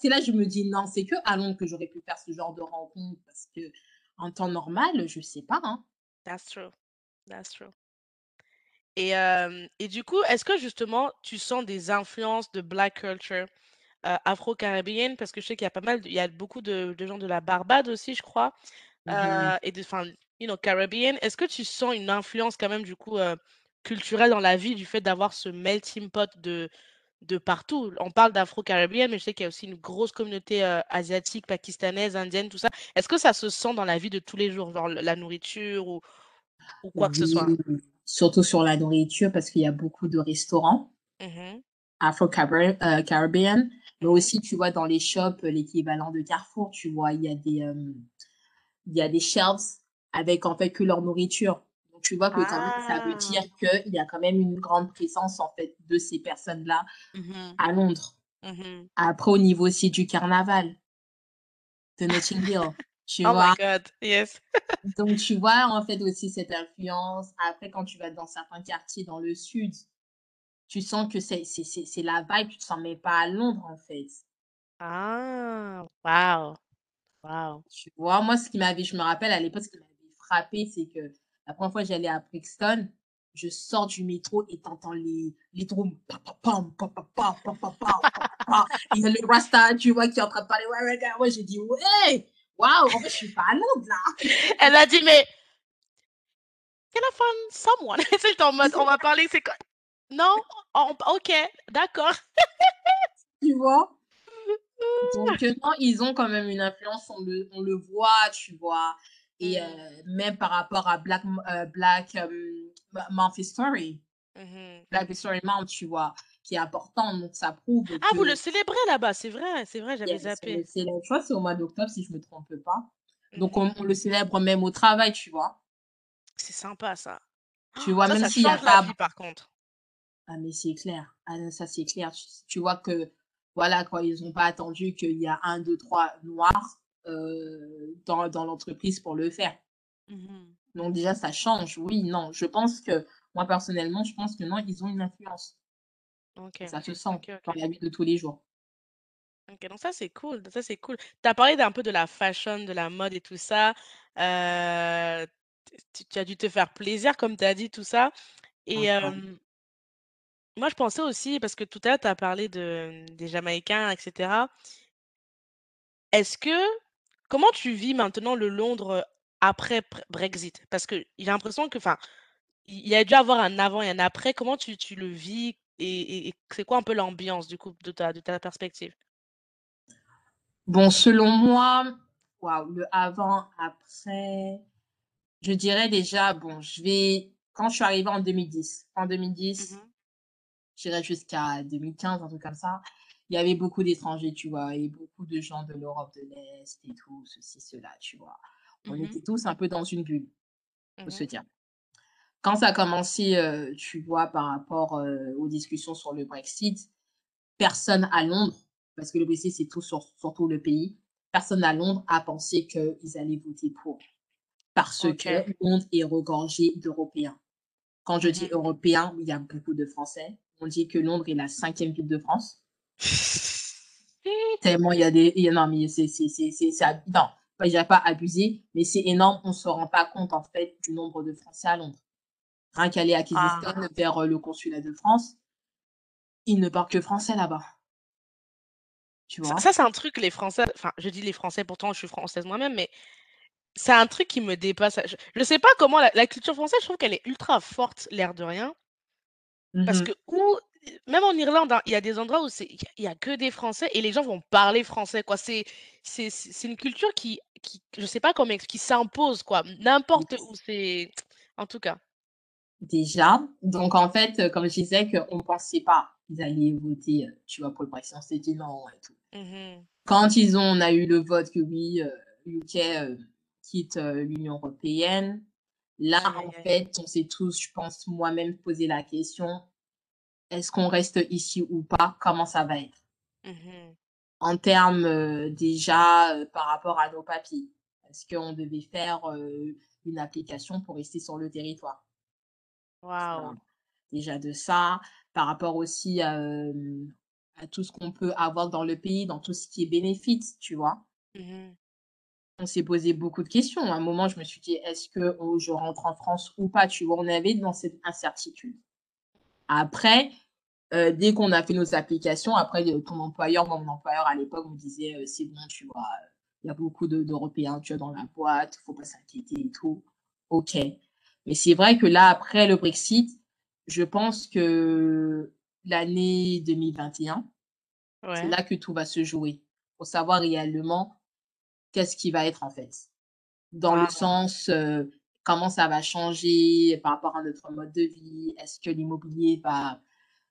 Speaker 2: c'est là je me dis non, c'est que à Londres que j'aurais pu faire ce genre de rencontre parce que en temps normal, je sais pas. Hein.
Speaker 1: That's true. That's true. Et, euh, et du coup, est-ce que justement tu sens des influences de black culture euh, afro-caribéenne? Parce que je sais qu'il y a pas mal, il y a beaucoup de, de gens de la Barbade aussi, je crois, euh, et de, enfin, you know, caribéenne. Est-ce que tu sens une influence quand même du coup culturelle dans la vie du fait d'avoir ce melting pot de, de partout? On parle d'afro-caribéenne, mais je sais qu'il y a aussi une grosse communauté asiatique, pakistanaise, indienne, tout ça. Est-ce que ça se sent dans la vie de tous les jours, genre la nourriture ou, ou quoi que ce soit?
Speaker 2: Surtout sur la nourriture, parce qu'il y a beaucoup de restaurants mmh afro-caribéennes. mais aussi, tu vois, dans les shops, l'équivalent de Carrefour, tu vois, il y a des, il y a des shelves avec en fait que leur nourriture tu vois que quand même, ça veut dire ah. qu'il y a quand même une grande présence en fait de ces personnes-là mmh à Londres. Mmh Après, au niveau aussi du carnaval de Notting Hill. Tu
Speaker 1: oh my God, yes. [laughs]
Speaker 2: Donc, tu vois en fait aussi cette influence. Après, quand tu vas dans certains quartiers dans le sud, tu sens que c'est la vibe, tu te sens même pas à Londres en fait.
Speaker 1: Ah, wow. Wow.
Speaker 2: Tu vois, moi, ce qui m'avait, je me rappelle à l'époque, ce qui m'avait frappé, c'est que la première fois, j'allais à Brixton, je sors du métro et t'entends les, les drums. Il y a le Rasta, tu vois, qui est en train de parler. Ouais, ouais, ouais. J'ai dit, ouais, waouh, en fait, je suis pas à Londres, là.
Speaker 1: Elle a dit, mais, can I find someone? [laughs] C'est en mode, on va parler, c'est quoi? Non? ok, d'accord.
Speaker 2: tu vois? [laughs] Donc, non, ils ont quand même une influence, on le, on le voit, tu vois. Et mmh. euh, même par rapport à Black, euh, Black Month History, mmh Black History Month, tu vois, qui est important. Donc, ça prouve.
Speaker 1: Ah, vous le célébrez là-bas, c'est vrai, c'est vrai, j'avais zappé.
Speaker 2: C'est, je crois c'est au mois d'octobre, si je ne me trompe pas. Donc, on, le célèbre même au travail, tu vois.
Speaker 1: C'est sympa, ça.
Speaker 2: Tu vois,
Speaker 1: ça,
Speaker 2: même
Speaker 1: s'il y a pas. Vie, par contre.
Speaker 2: Ah, mais c'est clair. Ah, ça, c'est clair. Tu, tu, vois que, voilà, quoi, ils n'ont pas attendu qu'il y a un, deux, trois noirs euh, dans, dans l'entreprise pour le faire. Mmh Donc déjà, ça change. Oui, non. Je pense que, moi personnellement, je pense que non, ils ont une influence. Ça se sent dans la vie de tous les jours.
Speaker 1: Ok, donc ça c'est cool, ça c'est cool. Tu as parlé d'un peu de la fashion, de la mode et tout ça. Euh, tu, as dû te faire plaisir, comme tu as dit, tout ça. Et moi, je pensais aussi, parce que tout à l'heure, tu as parlé de, des Jamaïcains, etc. Est-ce que Comment tu vis maintenant le Londres après Brexit? Parce que j'ai l'impression que, enfin, il y a dû avoir un avant et un après. Comment tu, tu le vis? Et, c'est quoi un peu l'ambiance du coup de ta, de ta perspective?
Speaker 2: Bon, selon moi, waouh, le avant, après, je dirais déjà, bon, je vais, quand je suis arrivée en 2010, en 2010, mmh j'irai jusqu'à 2015, un truc comme ça il y avait beaucoup d'étrangers, tu vois, et beaucoup de gens de l'Europe de l'Est et tout, ceci, cela, tu vois. On mmh était tous un peu dans une bulle, faut mmh se dire. Quand ça a commencé, euh, tu vois, par rapport euh, aux discussions sur le Brexit, personne à Londres, parce que le Brexit, c'est tout sur, tout le pays, personne à Londres a pensé qu'ils allaient voter pour. parce que Londres est regorgé d'Européens. Quand je dis
Speaker 1: Mmh
Speaker 2: Européens, il y a beaucoup de Français. On dit que Londres est la cinquième ville de France. [laughs] Tellement il y a des... Non, mais c'est... Non, je dirais pas abusé, mais c'est énorme. On ne se rend pas compte, en fait, du nombre de Français à Londres. Rien qu'aller à Kyrgyzstan
Speaker 1: Ah.
Speaker 2: vers euh, le consulat de France, ils ne parlent que français là-bas. Tu
Speaker 1: Ça,
Speaker 2: vois?
Speaker 1: ça, c'est un truc, les Français, enfin, je dis les Français, pourtant je suis française moi-même, mais c'est un truc qui me dépasse. Je, je sais pas comment la, la culture française, je trouve qu'elle est ultra forte, l'air de rien. Parce
Speaker 2: Mhm.
Speaker 1: que, où, même en Irlande, hein, il y a des endroits où il y a- que des Français et les gens vont parler français, quoi. C'est, c'est, c'est c'est une culture qui, qui, je sais pas comment, qui s'impose, quoi. N'importe où, c'est, en tout cas.
Speaker 2: Déjà. Donc, en fait, euh, comme je disais, qu'on ne pensait pas qu'ils allaient voter, euh, tu vois, pour le Brexit. On s'est dit non et tout.
Speaker 1: Mhm.
Speaker 2: Quand ils ont, on a eu le vote que oui, euh, UK euh, quitte euh, l'Union européenne, là, en fait, on s'est tous, je pense, moi-même posé la question, est-ce qu'on reste ici ou pas? Comment ça va être?
Speaker 1: Mhm.
Speaker 2: En termes euh, déjà euh, par rapport à nos papiers. Est-ce qu'on devait faire euh, une application pour rester sur le territoire?
Speaker 1: Waouh.
Speaker 2: Déjà de ça, par rapport aussi à, euh, à tout ce qu'on peut avoir dans le pays, dans tout ce qui est bénéfice, tu vois?
Speaker 1: Mhm.
Speaker 2: On s'est posé beaucoup de questions. À un moment, je me suis dit, est-ce que oh, je rentre en France ou pas? Tu vois, on avait dans cette incertitude. Après, euh, dès qu'on a fait nos applications, après, ton employeur, moi, mon employeur à l'époque me disait, euh, c'est bon, tu vois, il y a beaucoup de- d'Européens, tu vois, dans la boîte, faut pas s'inquiéter et tout. OK. Mais c'est vrai que là, après le Brexit, je pense que l'année 2021, c'est là que tout va se jouer. Pour savoir réellement qu'est-ce qui va être en fait. Dans le
Speaker 1: Waouh.
Speaker 2: sens, euh, comment ça va changer par rapport à notre mode de vie. Est-ce que l'immobilier va,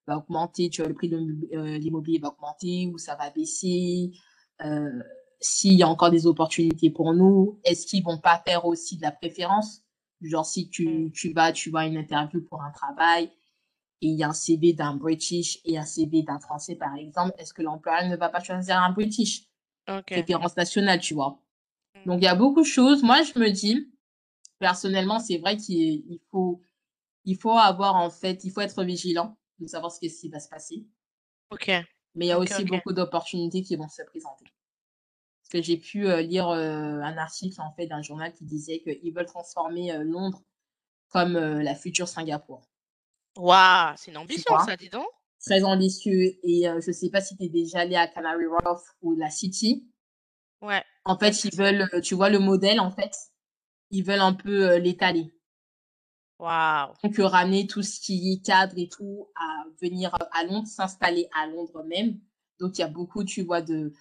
Speaker 2: va augmenter, tu vois, le prix de euh, l'immobilier va augmenter ou ça va baisser? Euh, S'il y a encore des opportunités pour nous, est-ce qu'ils vont pas faire aussi de la préférence? Genre si tu,
Speaker 1: Mm.
Speaker 2: tu vas, tu vois une interview pour un travail et il y a un CV d'un British et un CV d'un Français par exemple, est-ce que l'employeur ne va pas choisir un British?
Speaker 1: Ok.
Speaker 2: Préférence nationale, tu vois.
Speaker 1: Mm.
Speaker 2: Donc il y a beaucoup de choses. Moi, je me dis, personnellement, c'est vrai qu'il il faut, il faut avoir en fait, il faut être vigilant de savoir ce qui va se passer.
Speaker 1: Ok.
Speaker 2: Mais il y a aussi beaucoup d'opportunités qui vont se présenter. Que j'ai pu euh, lire euh, un article en fait d'un journal qui disait qu'ils veulent transformer euh, Londres comme la future Singapour.
Speaker 1: Waouh, c'est une ambition, ça, dis donc.
Speaker 2: Très ambitieux. Et je sais pas si tu es déjà allé à Canary Wharf ou la City.
Speaker 1: Ouais.
Speaker 2: En fait, ils veulent, tu vois le modèle en fait, ils veulent un peu l'étaler.
Speaker 1: Waouh.
Speaker 2: Donc ramener tout ce qui est cadre et tout à venir à Londres, s'installer à Londres même. Donc il y a beaucoup, tu vois, de,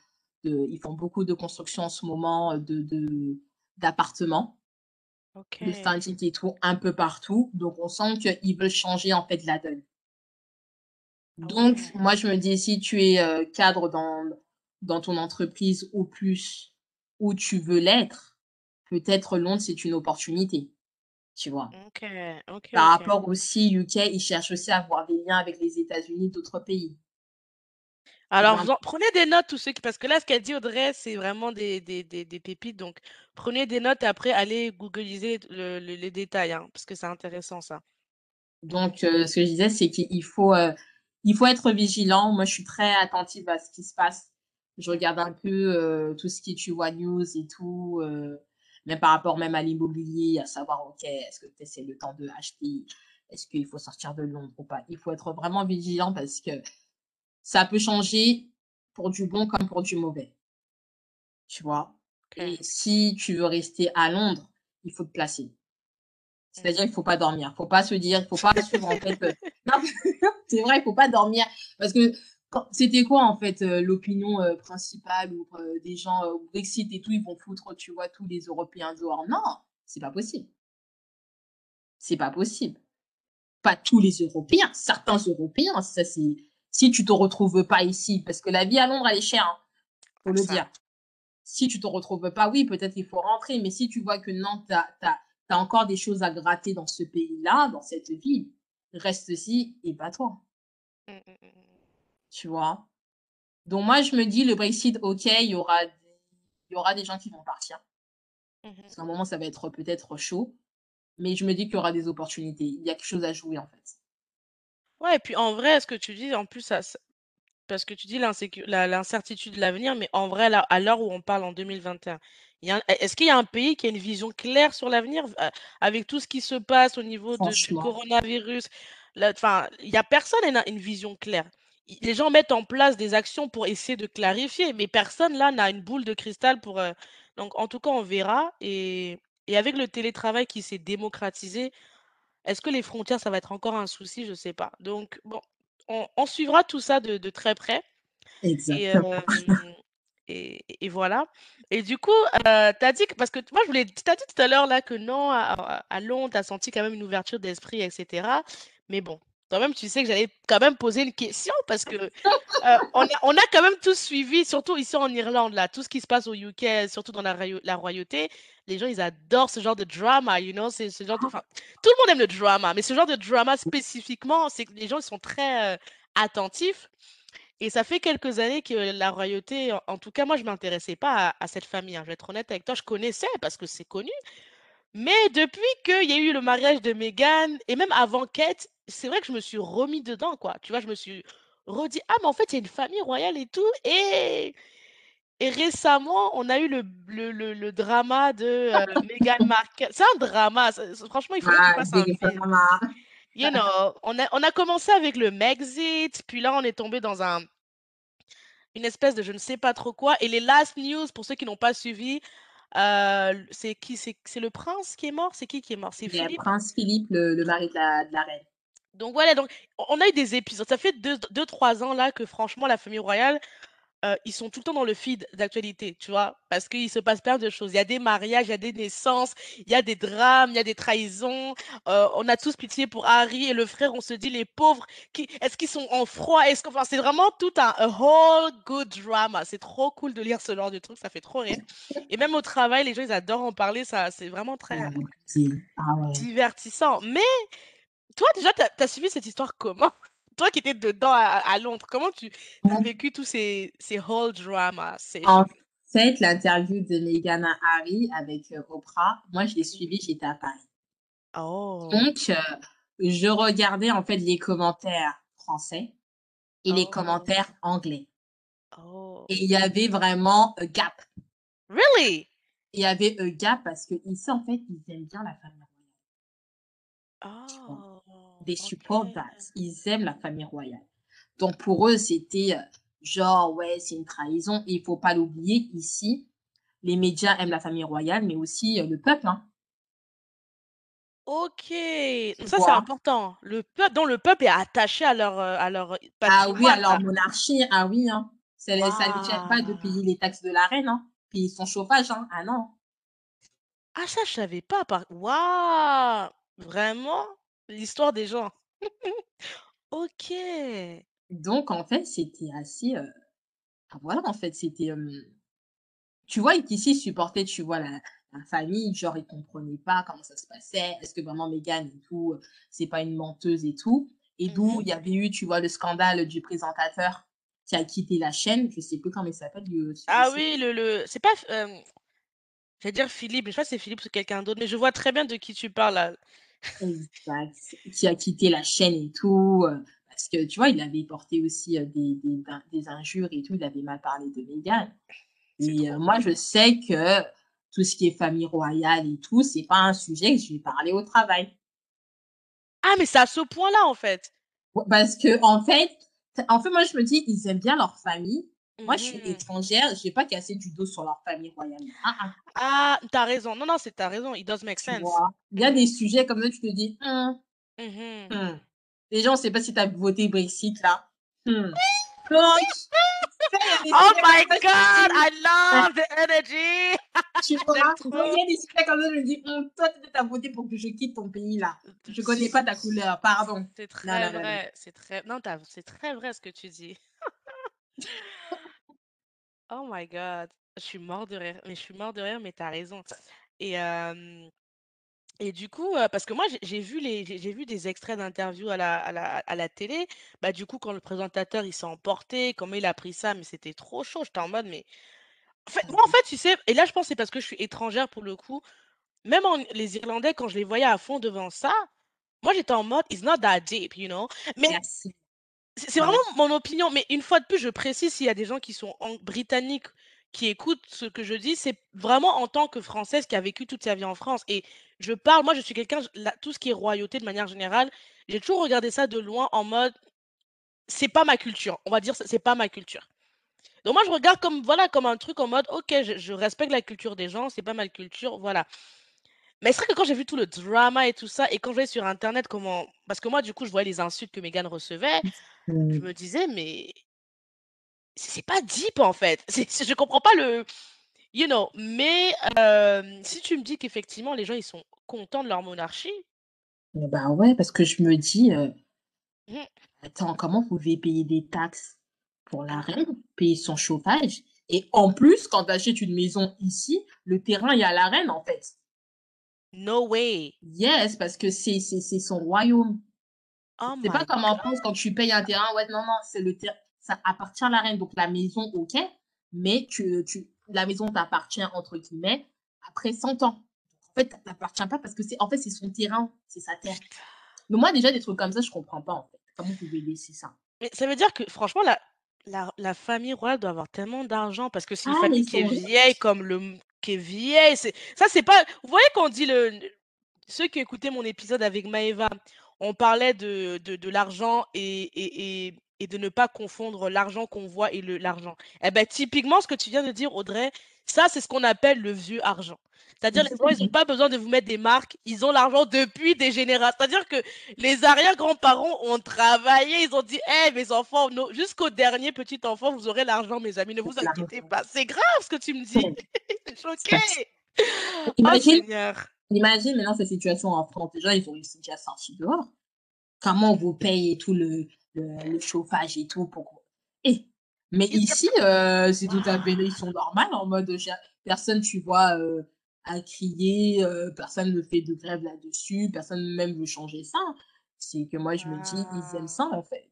Speaker 2: de ils font beaucoup de construction en ce moment de de d'appartements,
Speaker 1: Ok.
Speaker 2: de syndic et tout un peu partout. Donc on sent qu'ils veulent changer en fait la donne. Donc moi je me dis si tu es euh, cadre dans dans ton entreprise ou plus où tu veux l'être, peut-être Londres c'est une opportunité, tu vois.
Speaker 1: Ok, ok,
Speaker 2: Par rapport aussi, UK, ils cherchent aussi à avoir des liens avec les États-Unis, d'autres pays.
Speaker 1: Alors, vous en- prenez des notes, tous ceux qui... Parce que là, ce qu'a dit Audrey, c'est vraiment des, des, des, des pépites. Donc, prenez des notes et après, allez googliser le- le- les détails, hein, parce que c'est intéressant, ça.
Speaker 2: Donc, euh, ce que je disais, c'est qu'il faut, euh, il faut être vigilant. Moi, je suis très attentive à ce qui se passe. Je regarde un peu euh, tout ce qui est, tu vois, news et tout, même par rapport même à l'immobilier, à savoir, OK, est-ce que c'est le temps de acheter? Est-ce qu'il faut sortir de Londres ou pas? Il faut être vraiment vigilant parce que ça peut changer pour du bon comme pour du mauvais. Tu vois? Et si tu veux rester à Londres, il faut te placer. C'est-à-dire, il faut pas dormir. Il faut pas se dire, il faut pas suivre en fait. euh, [laughs] Non, [laughs] c'est vrai, il faut pas dormir parce que c'était quoi en fait euh, l'opinion euh, principale ou euh, des gens au Brexit et tout, ils vont foutre, tu vois, tous les Européens dehors? Non, c'est pas possible. C'est pas possible. Pas tous les Européens, certains Européens. Ça c'est si tu te retrouves pas ici, parce que la vie à Londres elle est chère, hein, faut le
Speaker 1: Ça.
Speaker 2: dire. Si tu te retrouves pas, oui, peut-être il faut rentrer, mais si tu vois que non, t'as as, as encore des choses à gratter dans ce pays-là, dans cette ville, reste ici et pas toi.
Speaker 1: Mm, mm, mm.
Speaker 2: Tu vois? Donc moi je me dis le Brexit, ok, il y aura, il y aura des gens qui vont partir.
Speaker 1: Mmh
Speaker 2: Parce qu'à un moment, ça va être peut-être chaud, mais je me dis qu'il y aura des opportunités. Il y a quelque chose à jouer, en fait.
Speaker 1: Ouais et puis en vrai, ce que tu dis en plus ça ça parce que tu dis l'insécu la l'incertitude de l'avenir, mais en vrai là, à l'heure où on parle en 2021, il y a un est est-ce qu'il y a un pays qui a une vision claire sur l'avenir? A avec tout ce qui se passe au niveau de du
Speaker 2: Franchement.
Speaker 1: coronavirus, enfin, il y a personne n'a une vision claire. I les gens mettent en place des actions pour essayer de clarifier, mais personne là n'a une boule de cristal pour, heu donc en tout cas, on verra et et avec le télétravail qui s'est démocratisé, est-ce que les frontières, ça va être encore un souci? Je sais pas. Donc bon, on on suivra tout ça de de très près et
Speaker 2: Exactement.
Speaker 1: et et voilà et du coup, heu, tu as dit que parce que moi je voulais tu as dit tout à l'heure là que non, à Londres, tu as senti quand même une ouverture d'esprit et cetera. Mais bon, toi même tu sais que j'allais quand même poser une question parce que, on a on a quand même tous suivi, surtout ici en Irlande là, tout ce qui se passe au UK, surtout dans la royauté. Les gens, ils adorent ce genre de drama, you know? C'est ce genre de enfin, tout le monde aime le drama, mais ce genre de drama spécifiquement, c'est que les gens, ils sont très, heu, attentifs et ça fait quelques années que la royauté en tout cas, moi, je m'intéressais pas à à cette famille, hein, je vais être honnête avec toi. Je connaissais parce que c'est connu, mais depuis qu'il y a eu le mariage de Meghan et même avant Kate, c'est vrai que je me suis remis dedans, quoi. Tu vois? Je me suis redit: «Ah mais en fait, il y a une famille royale et tout» et et récemment, on a eu le le le le drama de, heu, Meghan Markle. C'est un drama, franchement, il qu'ils
Speaker 2: Ah,
Speaker 1: fassent un
Speaker 2: big
Speaker 1: film.
Speaker 2: drama.
Speaker 1: You know, on a on a commencé avec le Megxit, puis là, on est tombé dans un une espèce de je ne sais pas trop quoi et les last news pour ceux qui n'ont pas suivi, heu, l c'est qui? C'est le prince qui est mort? C'est qui qui est mort? C'est Philippe?
Speaker 2: Prince Philippe, le le mari de la de la reine.
Speaker 1: Donc voilà, donc on a eu des épisodes. Ça fait deux deux 3 ans là que franchement la famille royale, heu, ils sont tout le temps dans le feed d'actualité, tu vois? Parce qu'il se passe plein de choses. Il y a des mariages, il y a des naissances, il y a des drames, il y a des trahisons. Heu, on a tous pitié pour Harry et le frère, on se dit: «Les pauvres, qui est-ce qu'ils sont en froid? Est-ce que» enfin, c'est vraiment tout un a whole good drama? C'est trop cool de lire ce genre de truc, ça fait trop rire et même au travail, les gens, ils adorent en parler, ça c'est vraiment très
Speaker 2: Ah ouais.
Speaker 1: divertissant. Mais toi, déjà, tu as tu as suivi cette histoire comment? Toi qui étais dedans à à Londres, comment tu as vécu tous ces ces whole drama
Speaker 2: En fait, l'interview de Meghan Harry avec, heu, Oprah, moi je l'ai suivie, j'étais à Paris.
Speaker 1: Oh.
Speaker 2: Donc heu, je regardais en fait les commentaires français et les
Speaker 1: Oh.
Speaker 2: commentaires anglais
Speaker 1: Oh.
Speaker 2: et il y avait vraiment a gap.
Speaker 1: Really?
Speaker 2: Il y avait a gap parce qu'ici, en fait, ils aiment bien la famille royale.
Speaker 1: Oh,
Speaker 2: They support that. Ils aiment la famille royale. Donc pour eux, c'était, heu, genre, ouais, c'est une trahison et il faut pas l'oublier, ici, les médias aiment la famille royale, mais aussi, heu, le peuple, hein.
Speaker 1: OK, ça, c'est important. Le peuple donc le peuple est attaché à leur, heu, à leur
Speaker 2: Ah oui, à leur monarchie, ah oui, hein. Ça les gêne pas de
Speaker 1: Waouh!
Speaker 2: payer les taxes de la reine, hein, payer son chauffage, hein. Ah non.
Speaker 1: Ah ça, je savais pas par waouh! Vraiment? L'histoire des gens. [laughs] OK.
Speaker 2: Donc en fait, c'était assez, ah voilà, en fait, c'était, tu vois, qu'ici, ils supportaient, tu vois, la la famille, genre, ils comprenaient pas comment ça se passait. Est-ce que vraiment Meghan et tout, c'est pas une menteuse et tout? Et d'où
Speaker 1: Mmh
Speaker 2: il y avait eu, tu vois, le scandale du présentateur qui a quitté la chaîne, je sais plus comment il s'appelle lui aussi
Speaker 1: Ah
Speaker 2: aussi.
Speaker 1: oui, le le c'est pas hem, j'allais dire Philippe, mais je sais pas si c'est Philippe ou quelqu'un d'autre, mais je vois très bien de qui tu parles là.
Speaker 2: Exact. Qui a quitté la chaîne et tout, heu, parce que tu vois, il avait porté aussi, heu, des des in des injures et tout, il avait mal parlé de Meghan
Speaker 1: C'est
Speaker 2: et
Speaker 1: trop.
Speaker 2: moi je sais que tout ce qui est famille royale et tout, c'est pas un sujet que je vais parler au travail.
Speaker 1: Ah mais c'est à ce point-là, en fait?
Speaker 2: Ouais, parce qu'en fait en fait, moi je me dis: «Ils aiment bien leur famille». Moi je suis
Speaker 1: Mmh
Speaker 2: étrangère, je vais pas casser du dos sur leur famille royale. Ah ah,
Speaker 1: Ah, tu as raison. Non, non, c'est tu as raison, it does make sense.
Speaker 2: Il y a
Speaker 1: Mmh
Speaker 2: des sujets comme ça, tu te dis: «Mmh,
Speaker 1: Mmh
Speaker 2: mmh». Déjà on sait pas si tu as voté Brexit là. Mmh. Donc
Speaker 1: Oh my god, I love the energy! [laughs]
Speaker 2: tu [laughs] vois? Il y a des sujets comme ça, je me dis: «Mmh, toi tu as voté pour que je quitte ton pays là. Je connais pas ta couleur, pardon».
Speaker 1: C'est très
Speaker 2: non,
Speaker 1: vrai, c'est très non, c'est très vrai ce que tu dis. [laughs] Oh my god, je suis mort de rire, mais je suis mort de rire, mais tu as raison et et du coup, parce que moi j'ai j'ai vu les j'ai j'ai vu des extraits d'interviews à la à la à la télé, bah, du coup, quand le présentateur il s'est emporté, comment il a pris ça, mais c'était trop chaud. J'étais en mode: «Mais» En fait, moi, en fait, tu sais, et là, je pense que c'est parce que je suis étrangère pour le coup. Même en- les Irlandais, quand je les voyais à fond devant ça, moi, j'étais en mode, it's not that deep, you know? Mais
Speaker 2: Merci.
Speaker 1: C'est vraiment mon opinion. Mais une fois de plus, je précise s'il y a des gens qui sont britanniques qui écoutent ce que je dis, c'est vraiment en tant que Française qui a vécu toute sa vie en France. Et je parle, moi, je suis quelqu'un, tout ce qui est royauté de manière générale, j'ai toujours regardé ça de loin en mode, c'est pas ma culture. On va dire, c'est pas ma culture. Donc moi, je regarde comme, voilà, comme un truc en mode, ok, je, je respecte la culture des gens, c'est pas ma culture, voilà. Mais c'est vrai que quand j'ai vu tout le drama et tout ça, et quand je voyais sur Internet comment... Parce que moi, du coup, je voyais les insultes que Meghan recevait, je
Speaker 2: Mm.
Speaker 1: me disais, mais c'est pas deep en fait. Je comprends pas le... You know, mais euh, si tu me dis qu'effectivement, les gens, ils sont contents de leur monarchie,
Speaker 2: Ben ouais, parce que je me dis, euh,
Speaker 1: hmm,
Speaker 2: attends, comment vous pouvez payer des taxes pour la reine, payer son chauffage, et en plus, quand tu achètes une maison ici, le terrain, il y a la reine, en fait.
Speaker 1: No way.
Speaker 2: Yes, parce que c'est son royaume.
Speaker 1: Oh
Speaker 2: C'est pas comme en
Speaker 1: God.
Speaker 2: France, quand tu payes un terrain, ouais, non, non, c'est le terrain, ça appartient à la reine, donc la maison, ok, mais tu, tu, la maison t'appartient, entre guillemets, après 100 ans. En fait, ça t'appartient pas parce que c'est, en fait, c'est son terrain, c'est sa terre. Mais moi, déjà, des trucs comme ça, je comprends pas, en fait. Comment vous pouvez laisser ça?
Speaker 1: Mais ça veut dire que franchement, la, la, la famille royale doit avoir tellement d'argent parce que c'est une
Speaker 2: Ah,
Speaker 1: famille qui est vieille comme le qui est vieille. Ça, c'est pas. Vous voyez qu'on dit le ceux qui écoutaient mon épisode avec Maeva, on parlait de, de, l'argent et, et de ne pas confondre l'argent qu'on voit et l'argent. Eh ben typiquement ce que tu viens de dire, Audrey, ça c'est ce qu'on appelle le vieux argent. C'est-à-dire les gens, ils n'ont pas besoin de vous mettre des marques, ils ont l'argent depuis des générations. C'est-à-dire que les arrière-grands-parents ont travaillé, ils ont dit, hé, mes enfants, jusqu'au dernier petit enfant, vous aurez l'argent, mes amis, ne vous inquiétez pas. C'est grave ce que tu me dis. Je suis choquée. Oh
Speaker 2: Imagine, imagine maintenant cette situation en France. Déjà, ils ont sont déjà sortis dehors. Comment vous payez tout le, le, le chauffage et tout pour. Et, mais ici, euh, c'est tout à fait, ils sont normaux en mode personne, tu vois, euh, a crié, euh, personne ne fait de grève là-dessus, personne même veut changer ça. C'est que moi, je me dis, ils aiment ça en fait.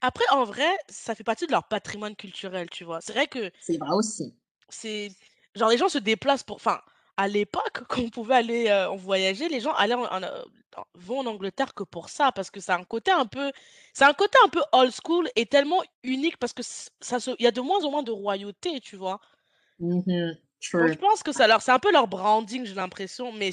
Speaker 1: Après, en vrai, ça fait partie de leur patrimoine culturel, tu vois. C'est vrai que
Speaker 2: C'est vrai aussi.
Speaker 1: c'est. Genre, les gens se déplacent pour. Enfin, à l'époque, [laughs] quand on pouvait aller euh, en voyager, les gens allaient en- en, euh, en- vont en Angleterre que pour ça, parce que c'est un côté un peu. C'est un côté un peu old school et tellement unique parce que ça se... il y a de moins en moins de royauté, tu vois? Donc,
Speaker 2: true.
Speaker 1: je pense que ça leur. C'est un peu leur branding, j'ai l'impression. Mais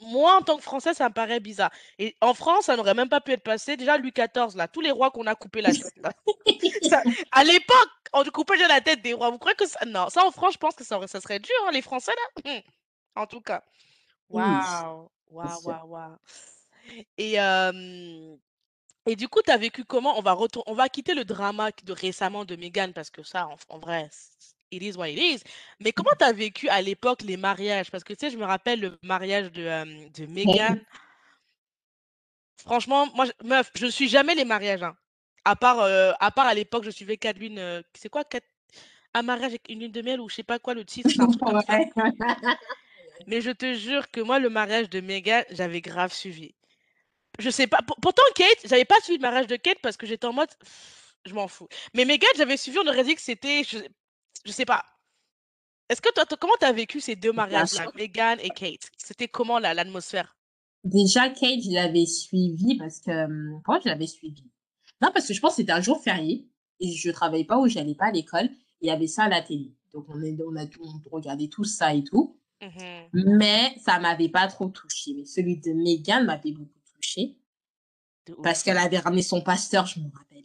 Speaker 1: moi, en tant que Français, ça me paraît bizarre. Et en France, ça n'aurait même pas pu être passé. Déjà, Louis XIV, là, tous les rois qu'on a coupé la tête, là. [laughs] Ça- à l'époque, on coupait déjà la tête des rois. Vous croyez que ça. Non, ça en France, je pense que ça, serait dur, hein, les Français, là? En tout cas. Waouh, waouh, waouh, waouh. Et, euh, et du coup, tu as vécu comment? On va, retour... on va quitter le drama de récemment de Meghan parce que ça, en, en vrai, it is what it is. Mais comment tu as vécu à l'époque les mariages? Parce que tu sais, je me rappelle le mariage de, euh, de Meghan. Franchement, moi, je- meuf, je ne suis jamais les mariages. hein. À part, euh, à part à l'époque, je suivais euh, c'est quoi, Cat- un mariage avec une lune de miel ou je sais pas quoi le [laughs] titre, Mais je te jure que moi, le mariage de Meghan, j'avais grave suivi. Je sais pas. pour- Pourtant, Kate, j'avais pas suivi le mariage de Kate parce que j'étais en mode, pff, je m'en fous. Mais Meghan, j'avais suivi, on aurait dit que c'était, je, je sais pas. Est-ce que toi, comment t'as vécu ces deux mariages-là,
Speaker 2: sûr.
Speaker 1: Meghan et Kate? C'était comment l'atmosphère?
Speaker 2: Déjà, Kate, je l'avais suivi parce que. hum, Pourquoi je l'avais suivi? Non, parce que je pense que c'était un jour férié et je travaillais pas ou j'allais pas à l'école. Il y avait ça à la télé. Donc, on, est, on, a, on regardait tout ça et tout.
Speaker 1: Mhm.
Speaker 2: Mais ça m'avait pas trop touché. Mais celui de Meghan m'avait beaucoup touché parce qu'elle avait ramené son pasteur, je me rappelle.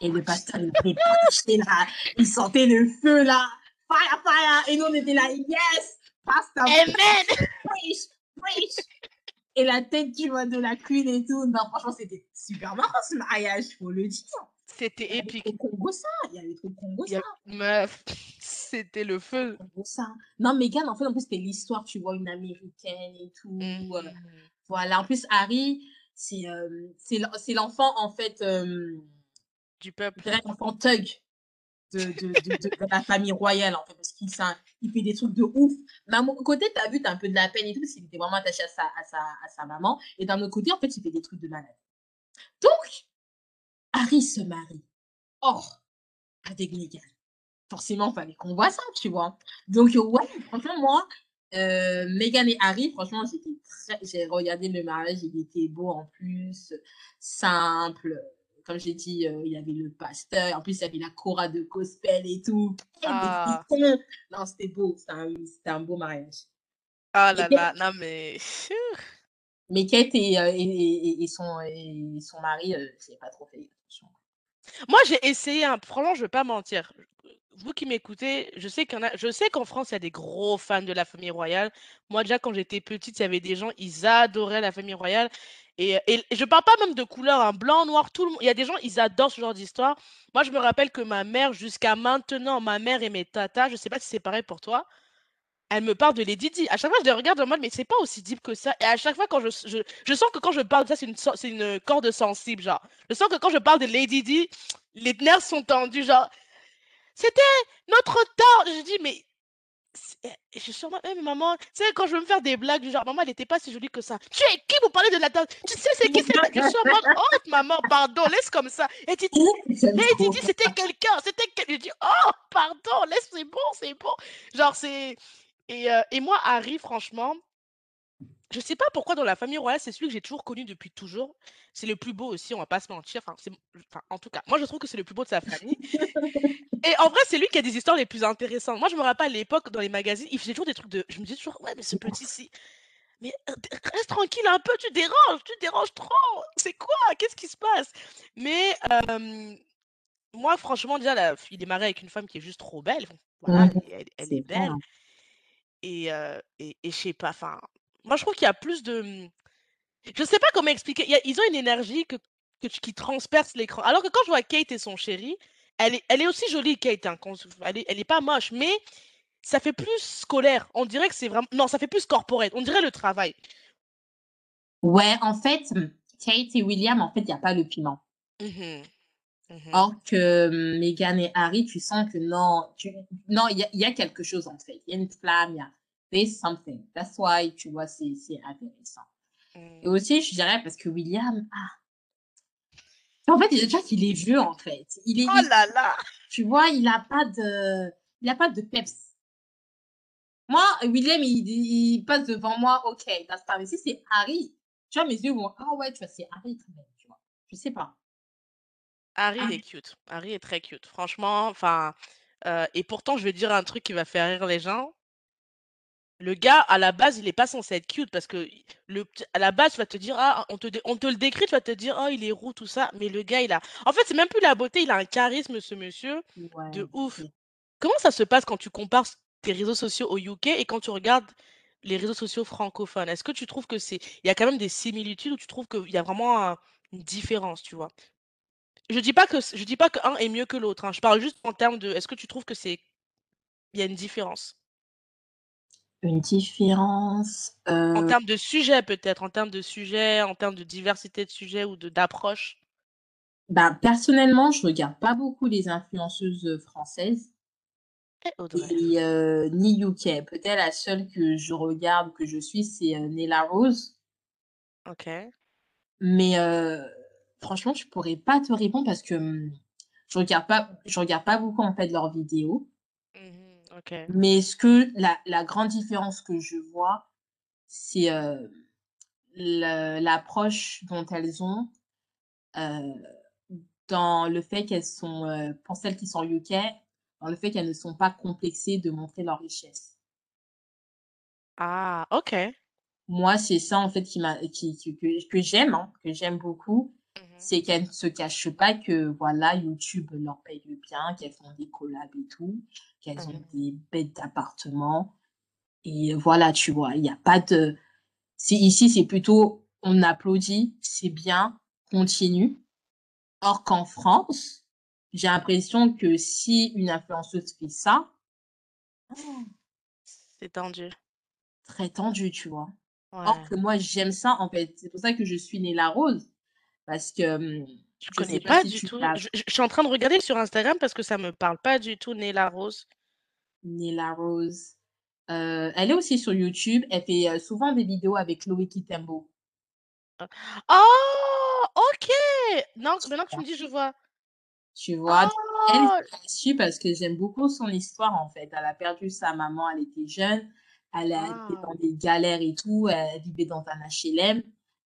Speaker 2: Et le pasteur, il avait prêché là. Il sentait le feu là. Fire, fire. Et nous, on était là. Yes! Pasteur,
Speaker 1: Amen!
Speaker 2: preach, preach. Et la tête, tu vois, de la queen et tout. Non, franchement, c'était super marrant ce mariage, faut le dire.
Speaker 1: C'était épique.
Speaker 2: Congo. Il y avait trop Congo
Speaker 1: Il y
Speaker 2: ça.
Speaker 1: Meuf, c'était le feu.
Speaker 2: Congo ça. Non, Meghan, en fait, en plus, c'était l'histoire, tu vois, une américaine et tout.
Speaker 1: Mhm.
Speaker 2: euh, voilà. En plus, Harry, c'est euh, l'enfant, en fait, euh,
Speaker 1: Du peuple.
Speaker 2: l'enfant thug de, de, de, de- de la famille royale, en fait, parce qu'il il fait des trucs de ouf. D'un autre côté, t'as vu, t'as un peu de la peine et tout, parce qu'il était vraiment attaché à sa, à sa, à sa maman. Et d'un autre côté, en fait, il fait des trucs de malade. Donc, Harry se marie. Or, avec Meghan. forcément, il fallait qu'on voit ça, tu vois. Donc, ouais, franchement, moi, euh, Meghan et Harry, franchement, j'ai regardé le mariage, il était beau en plus, simple. Comme j'ai dit, euh, il y avait le pasteur, en plus, il y avait la chora de gospel et tout. Ah. Non, c'était beau, c'était un, beau mariage.
Speaker 1: Ah là là, non mais.
Speaker 2: mais Kate et, euh, et, son, et son mari, c'est pas trop fait.
Speaker 1: Moi, j'ai essayé, un... franchement, je vais pas mentir vous qui m'écoutez, je sais qu'en je sais qu'en France, il y a des gros fans de la famille royale. Moi, déjà, quand j'étais petite, il y avait des gens, ils adoraient la famille royale. Et, et, je parle pas même de couleur, hein, blanc, noir, tout le monde. Il y a des gens, ils adorent ce genre d'histoire. Moi, je me rappelle que ma mère, jusqu'à maintenant, ma mère et mes tatas, je sais pas si c'est pareil pour toi, elle me parle de Lady Di. À chaque fois, je les regarde en mode, mais c'est pas aussi deep que ça. Et à chaque fois, quand je, je, je sens que quand je parle de ça, c'est une, c'est une corde sensible, genre. Je sens que quand je parle de Lady Di, les nerfs sont tendus, genre. C'était notre temps. Je dis, mais. Je suis sûrement, maman, tu sais, quand je veux me faire des blagues du genre, maman, elle n'était pas si jolie que ça. Tu es qui vous parlez de la table Tu sais, c'est qui c'est Je suis en mode, oh, maman, pardon, laisse comme ça. Et tu dis, [laughs] c'était quelqu'un, c'était quelqu'un. Je dis, oh, pardon, laisse, c'est bon, c'est bon. Genre, c'est. Et, euh, et moi, Harry, franchement, je sais pas pourquoi dans la famille royale, c'est celui que j'ai toujours connu depuis toujours. C'est le plus beau aussi, on va pas se mentir. Enfin, en tout cas, moi je trouve que c'est le plus beau de sa famille. [laughs] Et en vrai, c'est lui qui a des histoires les plus intéressantes. Moi, je me rappelle à l'époque, dans les magazines, il faisait toujours des trucs de. Je me disais toujours, ouais, mais ce petit-ci. Mais reste tranquille un peu, tu déranges, tu déranges trop. C'est quoi Qu'est-ce qui se passe? Mais moi, franchement, déjà, il est marié avec une femme qui est juste trop belle. Voilà, elle, est belle. Et, et, et je sais pas, enfin, moi, je trouve qu'il y a plus de. Mmh, je sais pas comment expliquer. ils ont une énergie que, qui transperce l'écran. Alors que quand je vois Kate et son chéri, elle est, elle est aussi jolie, Kate. Hein, elle, est, elle est pas moche, mais ça fait plus scolaire. On dirait que c'est vraiment. Non, ça fait plus corporate. On dirait le travail.
Speaker 2: Ouais, en fait, mmh, Kate et William, en fait, il n'y a pas le piment. Mmh Or que Meghan et Harry, tu sens que non, non, il y, y, a quelque chose en fait. Il y a une flamme, il y a, there's something. That's why, tu vois, c'est intéressant. Et mm. aussi, je dirais, parce que William, ah. En fait, déjà qu'il est vieux, en fait. Il est,
Speaker 1: oh là là
Speaker 2: Tu vois, il n'a pas de... Il a pas de peps. Moi, William, il, passe devant moi, ok, that's pas. si c'est Harry, tu vois, mes yeux vont, ah ouais, tu vois, c'est Harry quand même, tu vois. Je sais pas.
Speaker 1: Harry, il est cute. Harry est très cute. Franchement, enfin... Euh, et pourtant, je vais dire un truc qui va faire rire les gens. Le gars, à la base, il est pas censé être cute parce que le, à la base, tu vas te dire, ah, on te, on te le décrit, tu vas te dire, oh, il est roux, tout ça. Mais le gars, il a. En fait, c'est même plus la beauté, il a un charisme, ce monsieur, de ouf. Comment ça se passe quand tu compares tes réseaux sociaux au UK et quand tu regardes les réseaux sociaux francophones? Est-ce que tu trouves que c'est. Il y a quand même des similitudes ou tu trouves qu'il y a vraiment une différence, tu vois? Je dis pas que je dis pas qu'un est mieux que l'autre. Hein. Je parle juste en termes de. Est-ce que tu trouves que c'est. Il y a une différence?
Speaker 2: Une différence.
Speaker 1: En termes de sujet, peut-être, en termes de sujet, en termes de diversité de sujets ou de d'approche?
Speaker 2: Bah, personnellement, je regarde pas beaucoup les influenceuses françaises.
Speaker 1: Et
Speaker 2: ni UK. Peut-être la seule que je regarde, que je suis, c'est Nella Rose.
Speaker 1: Ok.
Speaker 2: Mais franchement, je pourrais pas te répondre parce que mmh, je regarde pas, je regarde pas beaucoup en fait leurs vidéos. Mais ce que la, la, grande différence que je vois, c'est euh, l'approche dont elles ont euh, dans le fait qu'elles sont, euh, pour celles qui sont UK, dans le fait qu'elles ne sont pas complexées de montrer leur richesse.
Speaker 1: Ah, ok.
Speaker 2: Moi, c'est ça en fait qui m'a, qui, que, que j'aime, hein, que j'aime beaucoup, mmh c'est qu'elles ne se cachent pas que voilà, YouTube leur paye bien, qu'elles font des collabs et tout, qu'elles ont mmh des bêtes d'appartements. Et voilà, tu vois, il n'y a pas de. Ici, c'est plutôt on applaudit, c'est bien, continue. Or qu'en France, j'ai l'impression que si une influenceuse fait ça,
Speaker 1: c'est tendu.
Speaker 2: Très tendu, tu vois. Or que moi, j'aime ça, en fait. C'est pour ça que je suis née la rose. Parce que mmh,
Speaker 1: je ne connais pas, du tout. Je, suis en train de regarder sur Instagram parce que ça me parle pas du tout, Nella Rose.
Speaker 2: Nella Rose. Euh, elle est aussi sur YouTube. Elle fait euh, souvent des vidéos avec Chloé Kitembo.
Speaker 1: Oh, ok. Non, maintenant que tu me dis, je vois.
Speaker 2: Tu vois? elle,
Speaker 1: Oh!
Speaker 2: j'ai su parce que j'aime beaucoup son histoire, en fait. Elle a perdu sa maman, elle était jeune, elle a été dans
Speaker 1: Waouh!
Speaker 2: des galères et tout, elle vivait dans un HLM.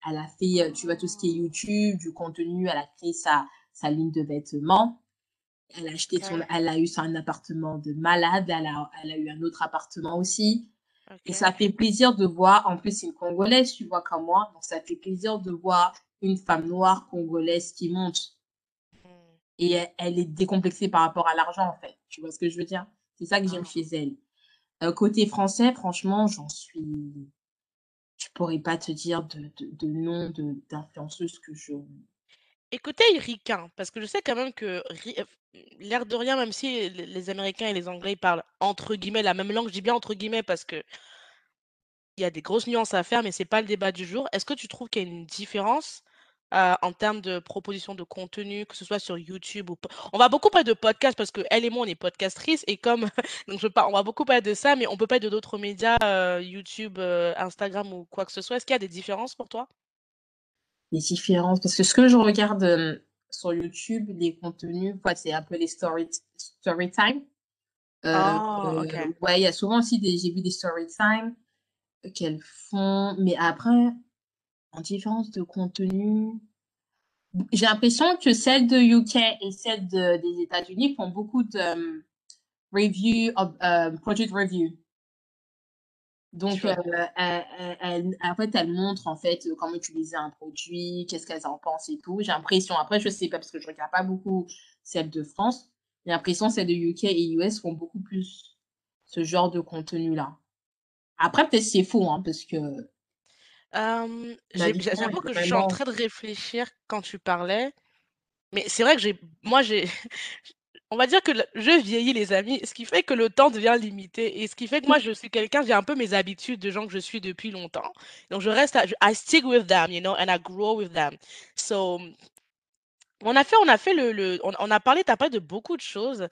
Speaker 2: Elle a fait, heu, tu vois, tout ce qui est! YouTube, du contenu, elle a créé sa sa ligne de vêtements. Elle a acheté son elle a eu son appartement de malade, elle a elle a eu un autre appartement aussi et ça fait plaisir de voir en plus, c'est une Congolaise, tu vois, comme moi, donc ça fait plaisir de voir une femme noire congolaise qui monte
Speaker 1: Mmh.
Speaker 2: et elle elle est décomplexée par rapport à l'argent, en fait. Tu vois ce que je veux dire? C'est ça que j'aime
Speaker 1: Ah.
Speaker 2: chez elle. Heu, côté français, franchement, j'en suis je pourrais pas te dire de de de nom d'influenceuse que je
Speaker 1: Et côté ricain, parce que je sais quand même que f l'air de rien, même si les Américains et les Anglais, parlent entre guillemets «la même langue», je dis bien entre guillemets parce que il y a des grosses nuances à faire, mais c'est pas le débat du jour. Est-ce que tu trouves qu'il y a une différence, heu, en termes de proposition de contenu, que ce soit sur YouTube ou on va beaucoup parler de podcast parce qu'elle et moi, on est podcastrices et comme [laughs] donc je par on va beaucoup parler de ça, mais on peut parler de d'autres médias, heu, YouTube, heu, Instagram ou quoi que ce soit. Est-ce qu'il y a des différences pour toi?
Speaker 2: Les différences, parce que ce que je regarde, sur YouTube, les contenus, quoi, c'est un peu les story story time.
Speaker 1: Oh, OK.
Speaker 2: ouais, il y a souvent aussi des j'ai vu des story time qu'elles font, mais après, en différence de contenu, j'ai l'impression que celles de UK et celles de des États-Unis font beaucoup de, hem, review of, heu, product review. Donc, elles elles elles en fait, elles montrent, en fait, comment utiliser un produit, qu'est-ce qu'elles en pensent et tout. J'ai l'impression, après je sais pas parce que je regarde pas beaucoup celles de France. J'ai l'impression celles de UK et US font beaucoup plus ce genre de contenu-là. Après peut-être c'est faux, hein, parce que
Speaker 1: Hem, j'ai j'a
Speaker 2: vision
Speaker 1: j'avoue
Speaker 2: est
Speaker 1: que je suis en
Speaker 2: vraiment
Speaker 1: train de réfléchir quand tu parlais, mais c'est vrai que j'ai moi j'ai [laughs] on va dire que le je vieillis les amis, ce qui fait que le temps devient limité et ce qui fait que moi je suis quelqu'un j'ai un peu mes habitudes de gens que je suis depuis longtemps. Donc je reste à je I stick with them, you know, and I grow with them. So, on a fait on a fait le le on on a parlé tu as parlé de beaucoup de choses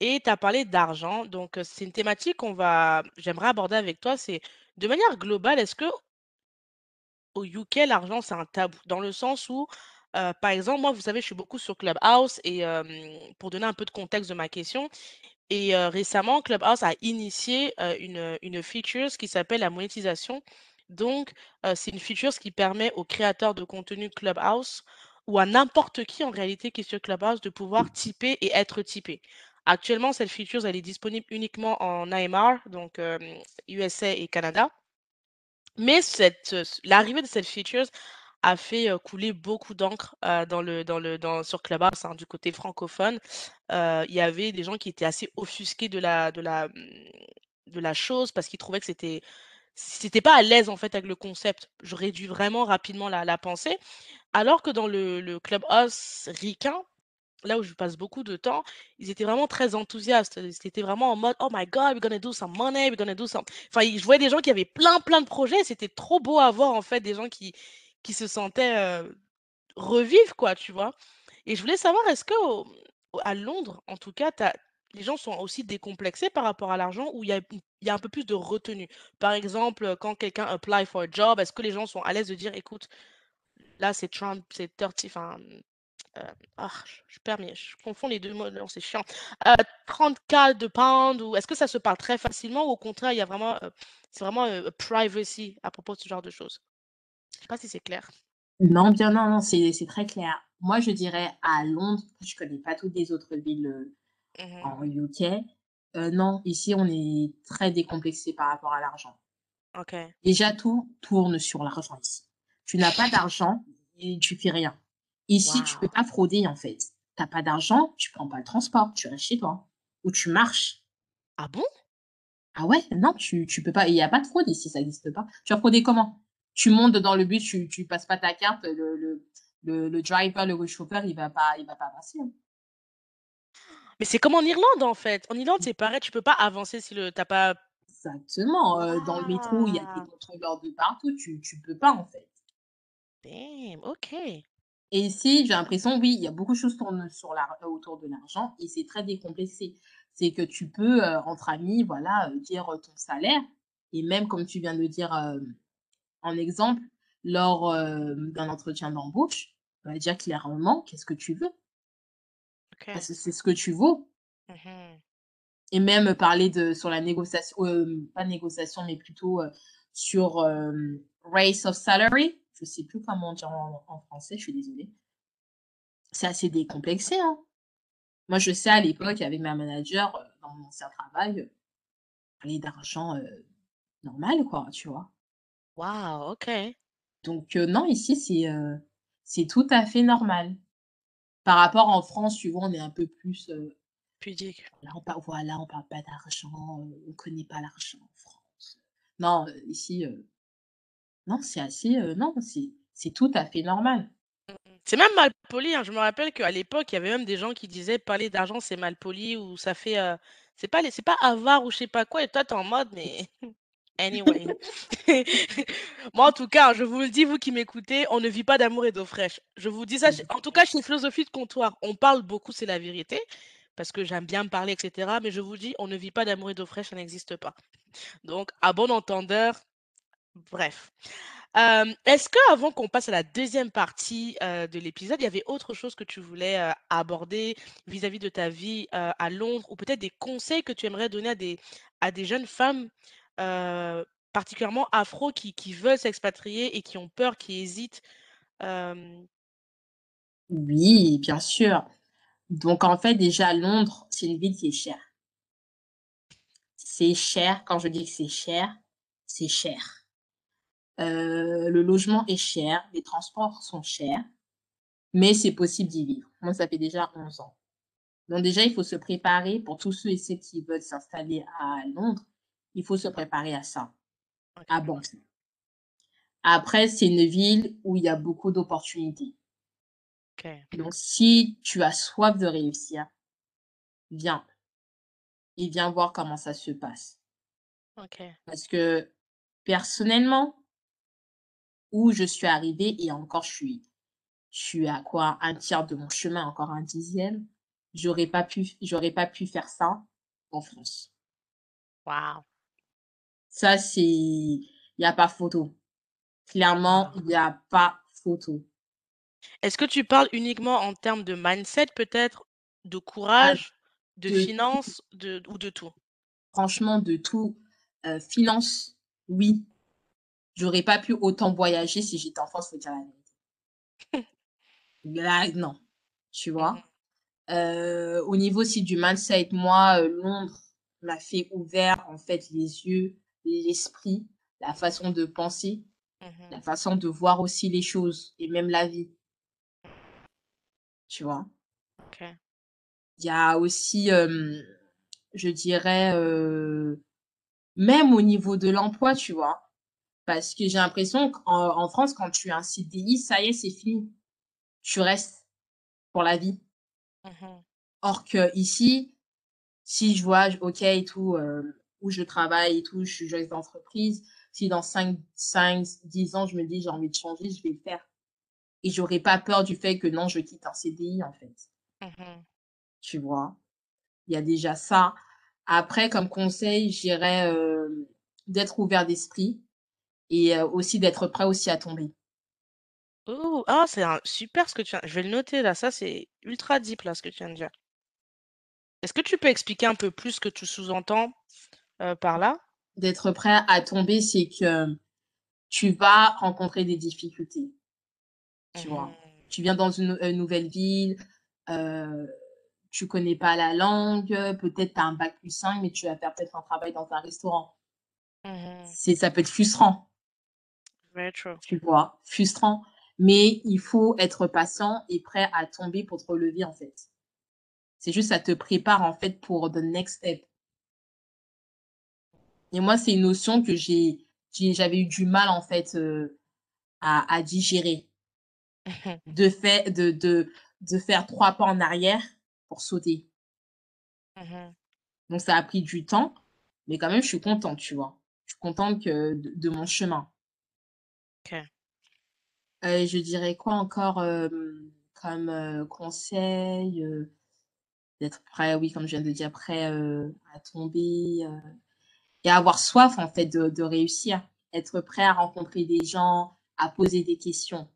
Speaker 1: et tu as parlé d'argent, donc heu, c'est une thématique qu'on va j'aimerais aborder avec toi, c'est de manière globale, est-ce que au UK, l'argent, c'est un tabou dans le sens où, heu, par exemple, moi, vous savez, je suis beaucoup sur Clubhouse et pour donner un peu de contexte de ma question et récemment, Clubhouse a initié, une, une features qui s'appelle la monétisation. Donc c'est une features qui permet aux créateurs de contenu Clubhouse ou à n'importe qui en réalité qui est sur Clubhouse de pouvoir tiper et être tipé. Actuellement, cette features, elle est disponible uniquement en AMR, donc USA et Canada. Mais cette, l'arrivée de cette features a fait, couler beaucoup d'encre, dans le dans le dans sur Clubhouse, hein, du côté francophone. Il y avait des gens qui étaient assez offusqués de la de la, mmh, de la chose parce qu'ils trouvaient que c'était c'était pas à l'aise, en fait, avec le concept. Je réduis vraiment rapidement la la pensée. Alors que dans le le Clubhouse ricain, là où je passe beaucoup de temps, ils étaient vraiment très enthousiastes. Ils étaient vraiment en mode: «Oh my god, we're gonna do some money, we're gonna do some» enfin, je voyais des gens qui avaient plein, plein de projets. C'était trop beau à voir, en fait, des gens qui qui se sentaient, heu, revivre, quoi, tu vois? Et je voulais savoir, est-ce au à Londres, en tout cas, les gens sont aussi décomplexés par rapport à l'argent ou il y a y a un peu plus de retenue? Par exemple, quand quelqu'un apply for a job, est-ce que les gens sont à l'aise de dire: «Écoute, là, c'est Trump, c'est 30» enfin, ah, je perds je confonds les 2 mots, non, c'est chiant. Heu, 30 K de pounds ou est-ce que ça se parle très facilement ou au contraire, il y a vraiment, heu, c'est vraiment, privacy à propos de ce genre de choses? Je sais pas si c'est clair?
Speaker 2: non, bien non, non, c'est c'est très clair. Moi, je dirais à Londres, je connais pas toutes les autres villes,
Speaker 1: Mmh mh.
Speaker 2: en UK. Non, ici, on est très décomplexé par rapport à l'argent.
Speaker 1: OK.
Speaker 2: Déjà, tout tourne sur l'argent ici. Tu n'as pas d'argent et tu fais rien. Ici, tu peux pas frauder, en fait. Tu as pas d'argent, tu prends pas le transport, tu restes chez toi ou tu marches.
Speaker 1: Ah bon?
Speaker 2: Ah ouais, non, tu tu peux pas il y a pas de fraude ici, ça existe pas. Tu vas frauder comment? Tu montes dans le bus, tu tu passes pas ta carte, le le le le driver, le chauffeur, il va pas il va pas passer, hein.
Speaker 1: Mais c'est comme en Irlande, en fait. En Irlande, c'est pareil, tu peux pas avancer si le tu as pas
Speaker 2: Exactement, heu, dans le métro, il y a des contrôleurs de partout, tu tu peux pas, en fait.
Speaker 1: Damn, OK.
Speaker 2: Et ici, j'ai l'impression, oui, il y a beaucoup de choses tournent sur l'ar autour de l'argent et c'est très décomplexé. C'est que tu peux, heu, entre amis, voilà, heu, dire, ton salaire et même comme tu viens de dire, en exemple, lors, d'un entretien d'embauche, bah, dire clairement qu'est-ce que tu veux? Parce que c'est ce que tu vaux.
Speaker 1: Mmh
Speaker 2: Et même parler de, sur la négociation, pas négociation, mais plutôt sur race of salary. Je sais plus comment dire en, en français, je suis désolée. C'est assez décomplexé. Hein. Moi, je sais à l'époque, avec ma manager, dans mon ancien travail, parler d'argent normal, quoi, tu vois.
Speaker 1: Waouh, ok.
Speaker 2: Donc, non, ici, c'est c'est tout à fait normal. Par rapport en France, tu vois, on est un peu plus.
Speaker 1: Pudique.
Speaker 2: Là, on parle, voilà, on parle pas d'argent, on connaît pas l'argent en France. Non, ici, non, c'est assez. non, c'est tout à fait normal.
Speaker 1: Mmh c'est même mal poli, hein. Je me rappelle qu'à l'époque, il y avait même des gens qui disaient parler d'argent, c'est mal poli ou ça fait. c'est pas, c'est pas avare ou je sais pas quoi. Et toi, t'es en mode, mais. [laughs] Anyway. [laughs] Moi, en tout cas, je vous le dis, vous qui m'écoutez, on ne vit pas d'amour et d'eau fraîche. Je vous dis ça, en tout cas, chez Philosophie de Comptoir, on parle beaucoup, c'est la vérité, parce que j'aime bien me parler, etc. Mais je vous dis, on ne vit pas d'amour et d'eau fraîche, ça n'existe pas. Donc, à bon entendeur, bref. Est-ce que avant qu'on passe à la deuxième partie de l'épisode, il y avait autre chose que tu voulais aborder vis-à-vis de ta vie à Londres ou peut-être des conseils que tu aimerais donner à des, à des jeunes femmes particulièrement afro qui, qui veulent s'expatrier et qui ont peur, qui hésitent
Speaker 2: Oui, bien sûr. Donc en fait, déjà, Londres, c'est une ville qui est chère. C'est cher. Quand je dis que c'est cher, c'est cher. Le logement est cher, les transports sont chers, mais c'est possible d'y vivre. Moi, ça fait déjà 11 ans. Donc déjà, il faut se préparer pour tous ceux et celles qui veulent s'installer à Londres il faut se préparer à ça, à bon. Après, c'est une ville où il y a beaucoup d'opportunités. Donc, si tu as soif de réussir, viens. Et viens voir comment ça se passe. Parce que personnellement, où je suis arrivée, et encore je suis, je suis à quoi un tiers de mon chemin, encore un dixième, j'aurais pas pu, j'aurais pas pu faire ça en France.
Speaker 1: Wow.
Speaker 2: Ça, c'est, il n'y a pas photo. Clairement, ah. il n'y a pas photo.
Speaker 1: Est-ce que tu parles uniquement en termes de mindset, peut-être, de ah, courage, de, finances, de, ou de tout?
Speaker 2: Franchement, de tout. Euh, finance, oui. J'aurais pas pu autant voyager si j'étais en France, faut dire la vérité. Là, non. Tu vois mmh euh, Au niveau aussi du mindset, moi, euh, Londres m'a fait ouvert, en fait, les yeux l'esprit, la façon de penser, la mmh façon de voir aussi les choses et même la vie. Tu vois Il y a aussi, je dirais, même au niveau de l'emploi, tu vois. Parce que j'ai l'impression qu'en France, quand tu as un CDI, ça y est, c'est fini. Tu restes pour la vie. Mmh Or que ici, si je vois, ok et tout, où je travaille et tout, je suis joyeuse d'entreprise. Si dans 5, 5, 10 ans, je me dis j'ai envie de changer, je vais le faire. Et j'aurais pas peur du fait que non, je quitte un CDI, en fait. Mmh tu vois, il y a déjà ça. Après, comme conseil, j'irais euh, d'être ouvert d'esprit et aussi d'être prêt aussi à tomber.
Speaker 1: Oh, ah, c'est super ce que tu viens. Je vais le noter là. Ça, c'est ultra deep là ce que tu viens de dire. Est-ce que tu peux expliquer un peu plus ce que tu sous-entends euh, par là?
Speaker 2: D'être prêt à tomber, c'est que tu vas rencontrer des difficultés. Tu vois, mmh. tu viens dans une, nouvelle ville, euh, tu connais pas la langue, peut-être tu as un bac plus 5, mais tu vas faire peut-être un travail dans un restaurant. Mmh. C'est, ça peut être frustrant. Tu vois, frustrant. Mais il faut être patient et prêt à tomber pour te relever, en fait. C'est juste, ça te prépare, en fait, pour the next step. Et moi, c'est une notion que j'ai, j'avais eu du mal, en fait, euh, à, à, digérer. [laughs] de, fait, de, de, de faire trois pas en arrière pour sauter. Mmh Donc, ça a pris du temps, mais quand même, je suis contente, tu vois. Je suis contente que, de, mon chemin. Ok. Je dirais quoi encore comme conseil D'être prêt, oui, comme je viens de dire, prêt à tomber, et avoir soif en fait de, réussir, être prêt à rencontrer des gens, à poser des questions.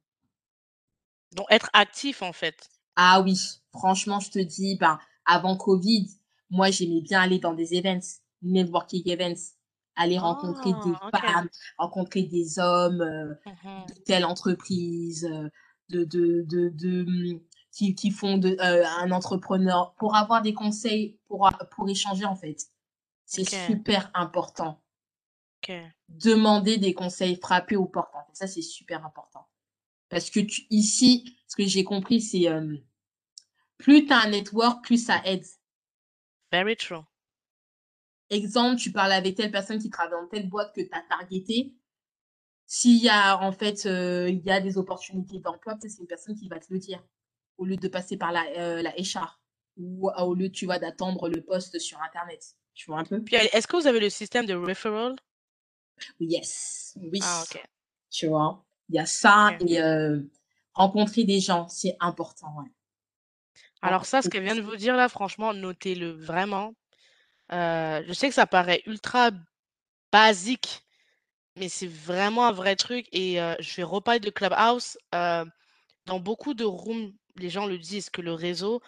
Speaker 1: Donc être actif en fait.
Speaker 2: Ah oui, franchement, je te dis, ben, avant Covid, moi, j'aimais bien aller dans des events, networking events, aller rencontrer des
Speaker 1: Ah,
Speaker 2: femmes, rencontrer des hommes euh,
Speaker 1: Mhm.
Speaker 2: de telle entreprise, euh, de, de, de, de, hum, qui, qui font de, euh, un entrepreneur, pour avoir des conseils, pour, pour échanger en fait. C'est super important.
Speaker 1: OK.
Speaker 2: Demander des conseils, frapper aux portes. Ça, c'est super important. Parce que tu, ici, ce que j'ai compris, c'est euh, plus tu as un network, plus ça aide.
Speaker 1: Very true.
Speaker 2: Exemple, tu parles avec telle personne qui travaille dans telle boîte que tu as targeté. S'il y a, en fait, euh, il y a des opportunités d'emploi, peut-être c'est une personne qui va te le dire. Au lieu de passer par la, euh, la HR. Ou au lieu, tu vois, d'attendre le poste sur Internet. Tu vois un peu?
Speaker 1: Puis, est-ce que vous avez le système de referral?
Speaker 2: Yes. Oui.
Speaker 1: Ah, OK.
Speaker 2: Tu vois? Il y a ça et euh, rencontrer des gens, c'est important, ouais.
Speaker 1: Alors ça, ce
Speaker 2: des
Speaker 1: vient de vous dire là, franchement, notez-le vraiment. Euh, je sais que ça paraît ultra basique, mais c'est vraiment un vrai truc. Et je vais reparler de Clubhouse. Dans beaucoup de rooms, les gens le disent que le réseau,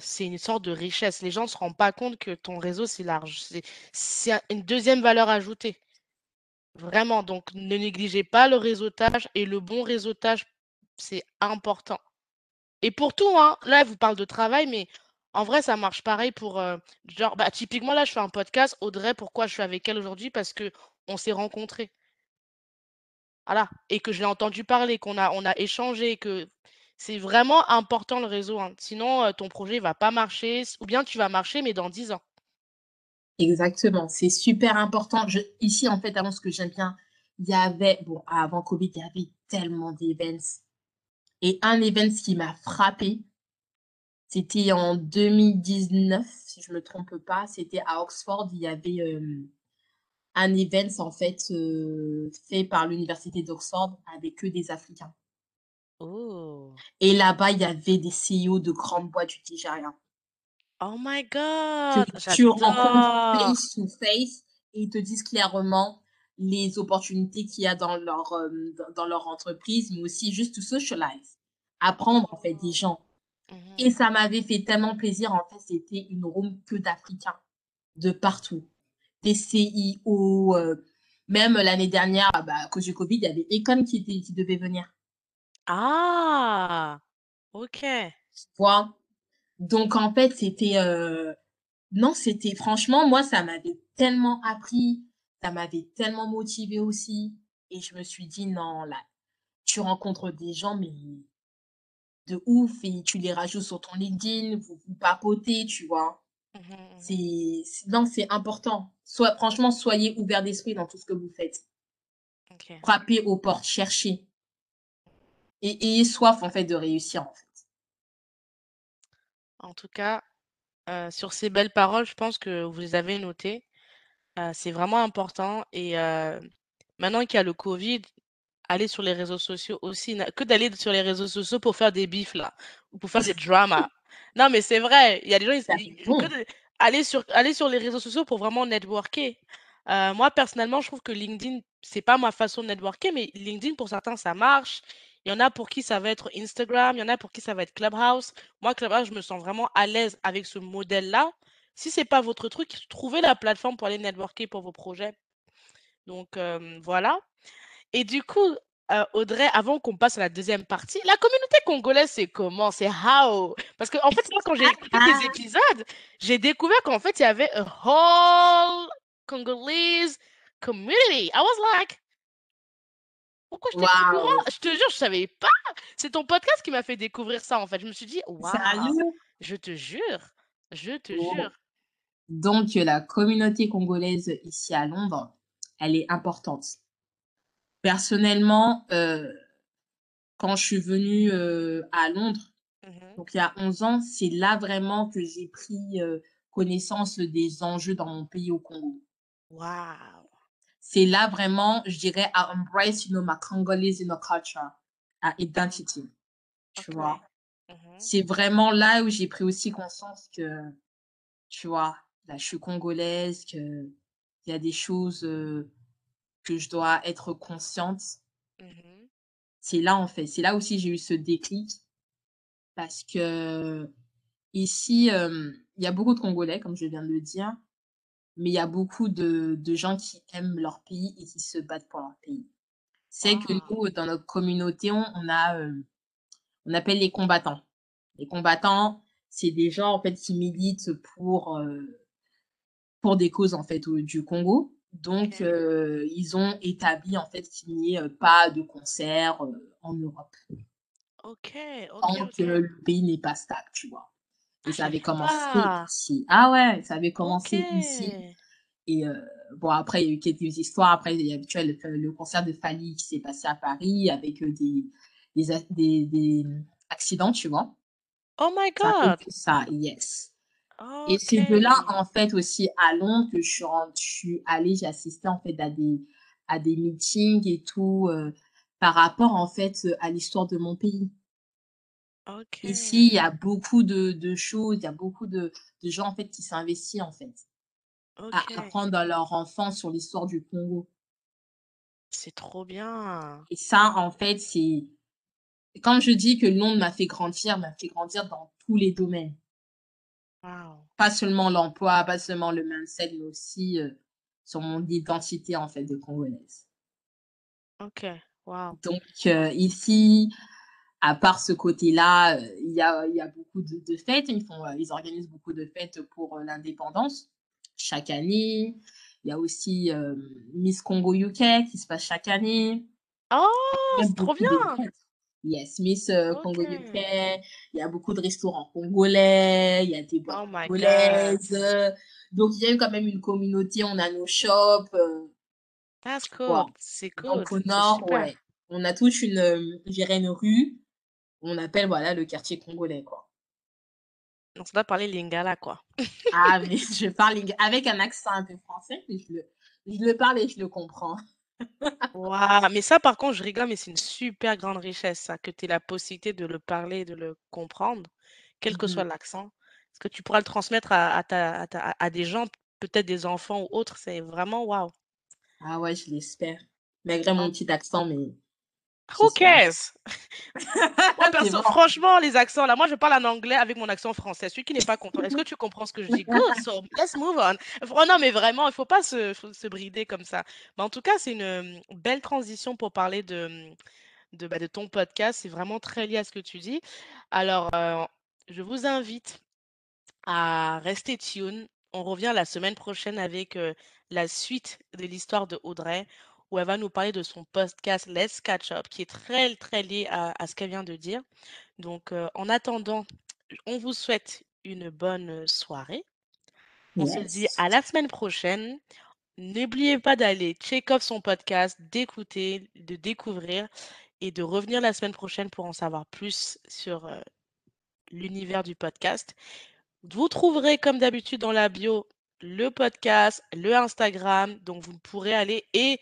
Speaker 1: c'est une sorte de richesse. Les gens ne se rendent pas compte que ton réseau, c'est large. C'est, c'est un- une deuxième valeur ajoutée. Vraiment. Donc, ne négligez pas le réseautage et le bon réseautage, c'est important. Et pour tout, hein, là, elle vous parle de travail, mais en vrai, ça marche pareil pour, euh, genre, bah, typiquement, là, je fais un podcast. Audrey, pourquoi je suis avec elle aujourd'hui? Parce que on s'est rencontrés. Voilà. Et que je l'ai entendu parler, qu'on a, on a échangé, que c'est vraiment important le réseau. hein. Sinon, euh, ton projet va pas marcher, ou bien tu vas marcher, mais dans 10 ans.
Speaker 2: Exactement, c'est super important. Ici, en fait, avant ce que j'aime bien, il y avait, bon, avant Covid, il y avait tellement d'events. Et un event qui m'a frappé, c'était en 2019, si je me trompe pas, c'était à Oxford, il y avait euh, un event, en fait, euh, fait par l'université d'Oxford avec que des Africains.
Speaker 1: Oh.
Speaker 2: Et là-bas, il y avait des CEO de grandes boîtes du Nigeria.
Speaker 1: Oh my God,
Speaker 2: tu rencontres face to face et ils te disent clairement les opportunités qu'il y a dans leur, euh, dans leur entreprise, mais aussi juste to socialize, apprendre en fait des gens. Et
Speaker 1: Mhm.
Speaker 2: ça m'avait fait tellement plaisir, en fait, c'était une room que d'Africains, de partout. Des CIO, euh, même l'année dernière, bah, à cause du Covid, il y avait Econ qui, était, qui devait venir.
Speaker 1: Ah, ok.
Speaker 2: Tu vois? Donc, en fait, c'était... euh, non, c'était franchement, moi, ça m'avait tellement appris, ça m'avait tellement motivé aussi. Et je me suis dit, non, là, tu rencontres des gens, mais de ouf, et tu les rajoutes sur ton LinkedIn, vous vous papotez, tu vois.
Speaker 1: Mhm, mhm.
Speaker 2: C'est, c'est- non, c'est important. Soit, franchement, soyez ouverts d'esprit dans tout ce que vous faites. Frappez aux portes, cherchez. Et ayez soif, en fait, de réussir, en fait.
Speaker 1: En tout cas, euh, sur ces belles paroles, je pense que vous les avez notées. Euh, c'est vraiment important. Et euh, maintenant qu'il y a le Covid, aller sur les réseaux sociaux aussi, que d'aller sur les réseaux sociaux pour faire des bifs là, ou pour faire des dramas. [laughs] Non, mais c'est vrai, il y a des gens, ils- ils- que de- aller sur, aller sur les réseaux sociaux pour vraiment networker. Euh, moi, personnellement, je trouve que LinkedIn, c'est pas ma façon de networker, mais LinkedIn, pour certains, ça marche. Il y en a pour qui ça va être Instagram, il y en a pour qui ça va être Clubhouse. Moi, Clubhouse, je me sens vraiment à l'aise avec ce modèle-là. Si c'est pas votre truc, trouvez la plateforme pour aller networker pour vos projets. Donc, euh, voilà. Et du coup, euh, Audrey, avant qu'on passe à la deuxième partie, la communauté congolaise, c'est comment? C'est how? Parce que, en fait, moi, quand j'ai écouté
Speaker 2: Ah,
Speaker 1: épisodes, j'ai découvert qu'en fait, il y avait a whole Congolese community. I was like, pourquoi je courant?
Speaker 2: waouh.
Speaker 1: Je te jure, je savais pas. C'est ton podcast qui m'a fait découvrir ça, en fait. Je me suis dit, waouh, je te jure, je te jure.
Speaker 2: Donc, la communauté congolaise ici à Londres, elle est importante. Personnellement, euh, quand je suis venue euh, à Londres,
Speaker 1: Mhm.
Speaker 2: donc il y a 11 ans, c'est là vraiment que j'ai pris euh, connaissance des enjeux dans mon pays au Congo.
Speaker 1: Waouh.
Speaker 2: C'est là vraiment, je dirais, à embrace, you know, ma Congolese you know, culture, à identity, tu vois.
Speaker 1: Mhm.
Speaker 2: C'est vraiment là où j'ai pris aussi conscience que, tu vois, là, je suis congolaise, que il y a des choses euh, que je dois être consciente.
Speaker 1: Mhm.
Speaker 2: C'est là, en fait, c'est là aussi j'ai eu ce déclic. parce que ici, il y a beaucoup de Congolais, comme je viens de le dire, mais il y a beaucoup de, de gens qui aiment leur pays et qui se battent pour leur pays. C'est que
Speaker 1: Ah,
Speaker 2: nous, dans notre communauté, on, on a, euh, on appelle les combattants. Les combattants, c'est des gens en fait qui militent pour euh, pour des causes en fait du Congo. Donc, euh, ils ont établi en fait qu'il n'y ait euh, pas de concert euh, en Europe
Speaker 1: ok, ok,
Speaker 2: tant que le pays n'est pas stable, tu vois. Et
Speaker 1: Ah,
Speaker 2: ça avait commencé
Speaker 1: pas.
Speaker 2: ici. Ah ouais, ça avait commencé ici. Et euh, bon, après, il y a eu quelques histoires. Après, il y a tu vois, le, le concert de Fali qui s'est passé à Paris avec des, des, a- des, des accidents, tu vois.
Speaker 1: Oh my God.
Speaker 2: ça, yes. Et c'est de là, en fait, aussi à Londres que je suis, ren- je suis allée, j'ai assisté, en fait, à des, à des meetings et tout, euh, par rapport, en fait, à l'histoire de mon pays. Ici, il y a beaucoup de, de choses, il y a beaucoup de, de gens, en fait, qui s'investissent, en fait, à apprendre à leurs enfants sur l'histoire du Congo.
Speaker 1: C'est trop bien.
Speaker 2: Et ça, en fait, c'est, quand je dis que Londres m'a fait grandir, m'a fait grandir dans tous les domaines.
Speaker 1: Wow.
Speaker 2: Pas seulement l'emploi, pas seulement le mindset, mais aussi euh, sur mon identité, en fait, de Congolaise.
Speaker 1: Ok. Wow.
Speaker 2: Donc, euh, ici, à part ce côté-là, euh, il y a, y a beaucoup de, de fêtes. Ils, font, euh, ils organisent beaucoup de fêtes pour l'indépendance chaque année. Il y a aussi euh, Miss Congo UK qui se passe chaque année.
Speaker 1: Oh, c'est trop
Speaker 2: beaucoup
Speaker 1: bien.
Speaker 2: d'événements. Yes, Miss euh,
Speaker 1: Ok.
Speaker 2: Congo UK. Il y a beaucoup de restaurants congolais. Il y a des boîtes
Speaker 1: Oh
Speaker 2: congolaises. euh, Donc, il y a eu quand même une communauté. On a nos shops. euh,
Speaker 1: That's
Speaker 2: wow.
Speaker 1: cool. C'est cool.
Speaker 2: Donc, au nord, ouais. On a toute une, euh, une rue. On appelle, voilà, le quartier congolais, quoi.
Speaker 1: Donc, ça doit parler lingala, quoi.
Speaker 2: Ah, [laughs] mais je parle avec un accent un peu français, mais je le, je le parle et je le comprends.
Speaker 1: Waouh. Mais ça, par contre, je rigole, mais c'est une super grande richesse, ça, que tu aies la possibilité de le parler de le comprendre, quel que soit
Speaker 2: Mhm.
Speaker 1: l'accent. Parce que tu pourras le transmettre à, à ta- à ta- à des gens, peut-être des enfants ou autres. C'est vraiment waouh.
Speaker 2: Ah ouais, je l'espère. Malgré mon
Speaker 1: En-
Speaker 2: petit accent, mais
Speaker 1: Who cares? [laughs] Moi, perso, franchement, les accents, là, moi, je parle en anglais avec mon accent français. Celui qui n'est pas content, est-ce que tu comprends ce que je dis? Good, [laughs] so let's move on. Oh, non, mais vraiment, il faut pas se, se brider comme ça. Mais en tout cas, c'est une euh, belle transition pour parler de, de, bah, de ton podcast. C'est vraiment très lié à ce que tu dis. Alors, euh, je vous invite à rester tune. On revient la semaine prochaine avec euh, la suite de l'histoire de Audrey, où elle va nous parler de son podcast Let's Catch Up, qui est très, très lié à, à ce qu'elle vient de dire. Donc, euh, en attendant, on vous souhaite une bonne euh, soirée. On se dit à la semaine prochaine. N'oubliez pas d'aller check off son podcast, d'écouter, de découvrir et de revenir la semaine prochaine pour en savoir plus sur euh, l'univers du podcast. Vous trouverez comme d'habitude dans la bio le podcast, le Instagram, donc vous pourrez aller et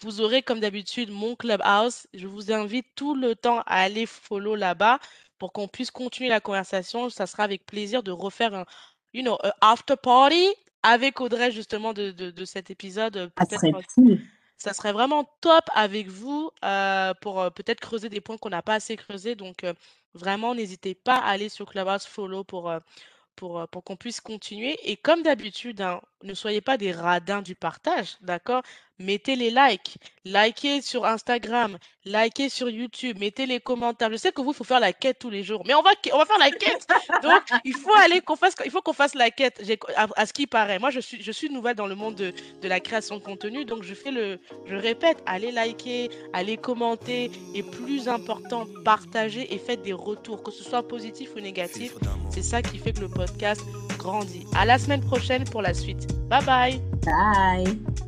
Speaker 1: vous aurez comme d'habitude mon Clubhouse. Je vous invite tout le temps à aller follow là-bas pour qu'on puisse continuer la conversation. Ça sera avec plaisir de refaire un, you know, a after party avec Audrey justement de, de, de cet épisode.
Speaker 2: Ça serait
Speaker 1: euh, ça serait vraiment top avec vous euh, pour euh, peut-être creuser des points qu'on n'a pas assez creusés. Donc euh, vraiment, n'hésitez pas à aller sur Clubhouse follow pour, pour, pour qu'on puisse continuer. Et comme d'habitude, hein, ne soyez pas des radins du partage, d'accord? Mettez les likes, likez sur Instagram, likez sur YouTube, mettez les commentaires. Je sais que vous, il faut faire la quête tous les jours, mais on va, on va faire la quête. Donc, il faut [laughs] aller qu'on fasse, il faut qu'on fasse la quête. À ce qui paraît, moi, je suis, je suis nouvelle dans le monde de, de la création de contenu, donc je fais le, je répète, allez liker, allez commenter, et plus important, partagez et faites des retours, que ce soit positif ou négatif. C'est ça qui fait que le podcast grandit. À la semaine prochaine pour la suite. Bye bye.
Speaker 2: Bye.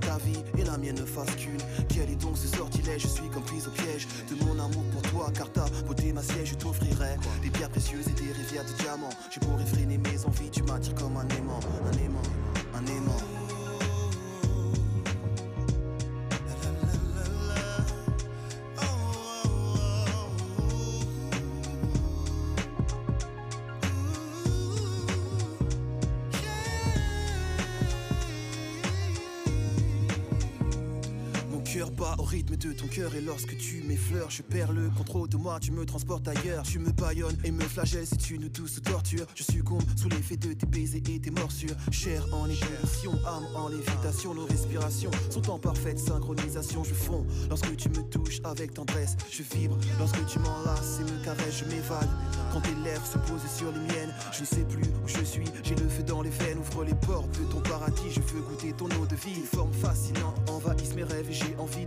Speaker 3: ta vie et la mienne ne fassent qu'une. Quel est donc ce sortilège? Je suis comme prise au piège de mon amour pour toi. car ta beauté, ma siège, je t'offrirai des pierres précieuses et des rivières de diamants. J'ai beau réfréner mes envies, tu m'attires comme un aimant, un aimant, un aimant. Rythme de ton cœur et lorsque tu m'effleures, je perds le contrôle de moi, tu me transportes ailleurs. Tu me baillonnes et me flagelles, c'est une douce torture. Je succombe sous l'effet de tes baisers et tes morsures. Chair en ébullition, âme en lévitation, nos respirations sont en parfaite synchronisation. Je fonds lorsque tu me touches avec tendresse, je vibre lorsque tu m'enlaces et me caresses, je m'évade. Quand tes lèvres se posent sur les miennes, je ne sais plus où je suis, j'ai le feu dans les veines, ouvre les portes de ton paradis, je veux goûter ton eau de vie. Forme fascinante envahissent mes rêves et j'ai envie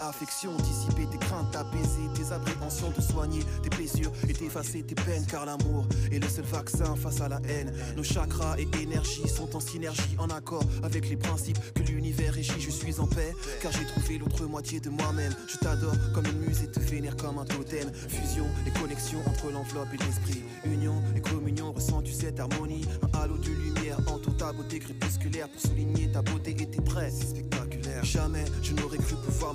Speaker 3: Affection, dissiper tes craintes, apaiser tes appréhensions, te soigner tes blessures et t'effacer tes peines, car l'amour est le seul vaccin face à la haine. Nos chakras et énergies sont en synergie, en accord avec les principes que l'univers régit. Je suis en paix, car j'ai trouvé l'autre moitié de moi-même. Je t'adore comme une muse et te vénère comme un totem. Fusion et connexion entre l'enveloppe et l'esprit. Union et communion, ressens-tu cette harmonie? Un halo de lumière entoure ta beauté crépusculaire pour souligner ta beauté et tes traits. C'est spectaculaire. Jamais je n'aurais cru pouvoir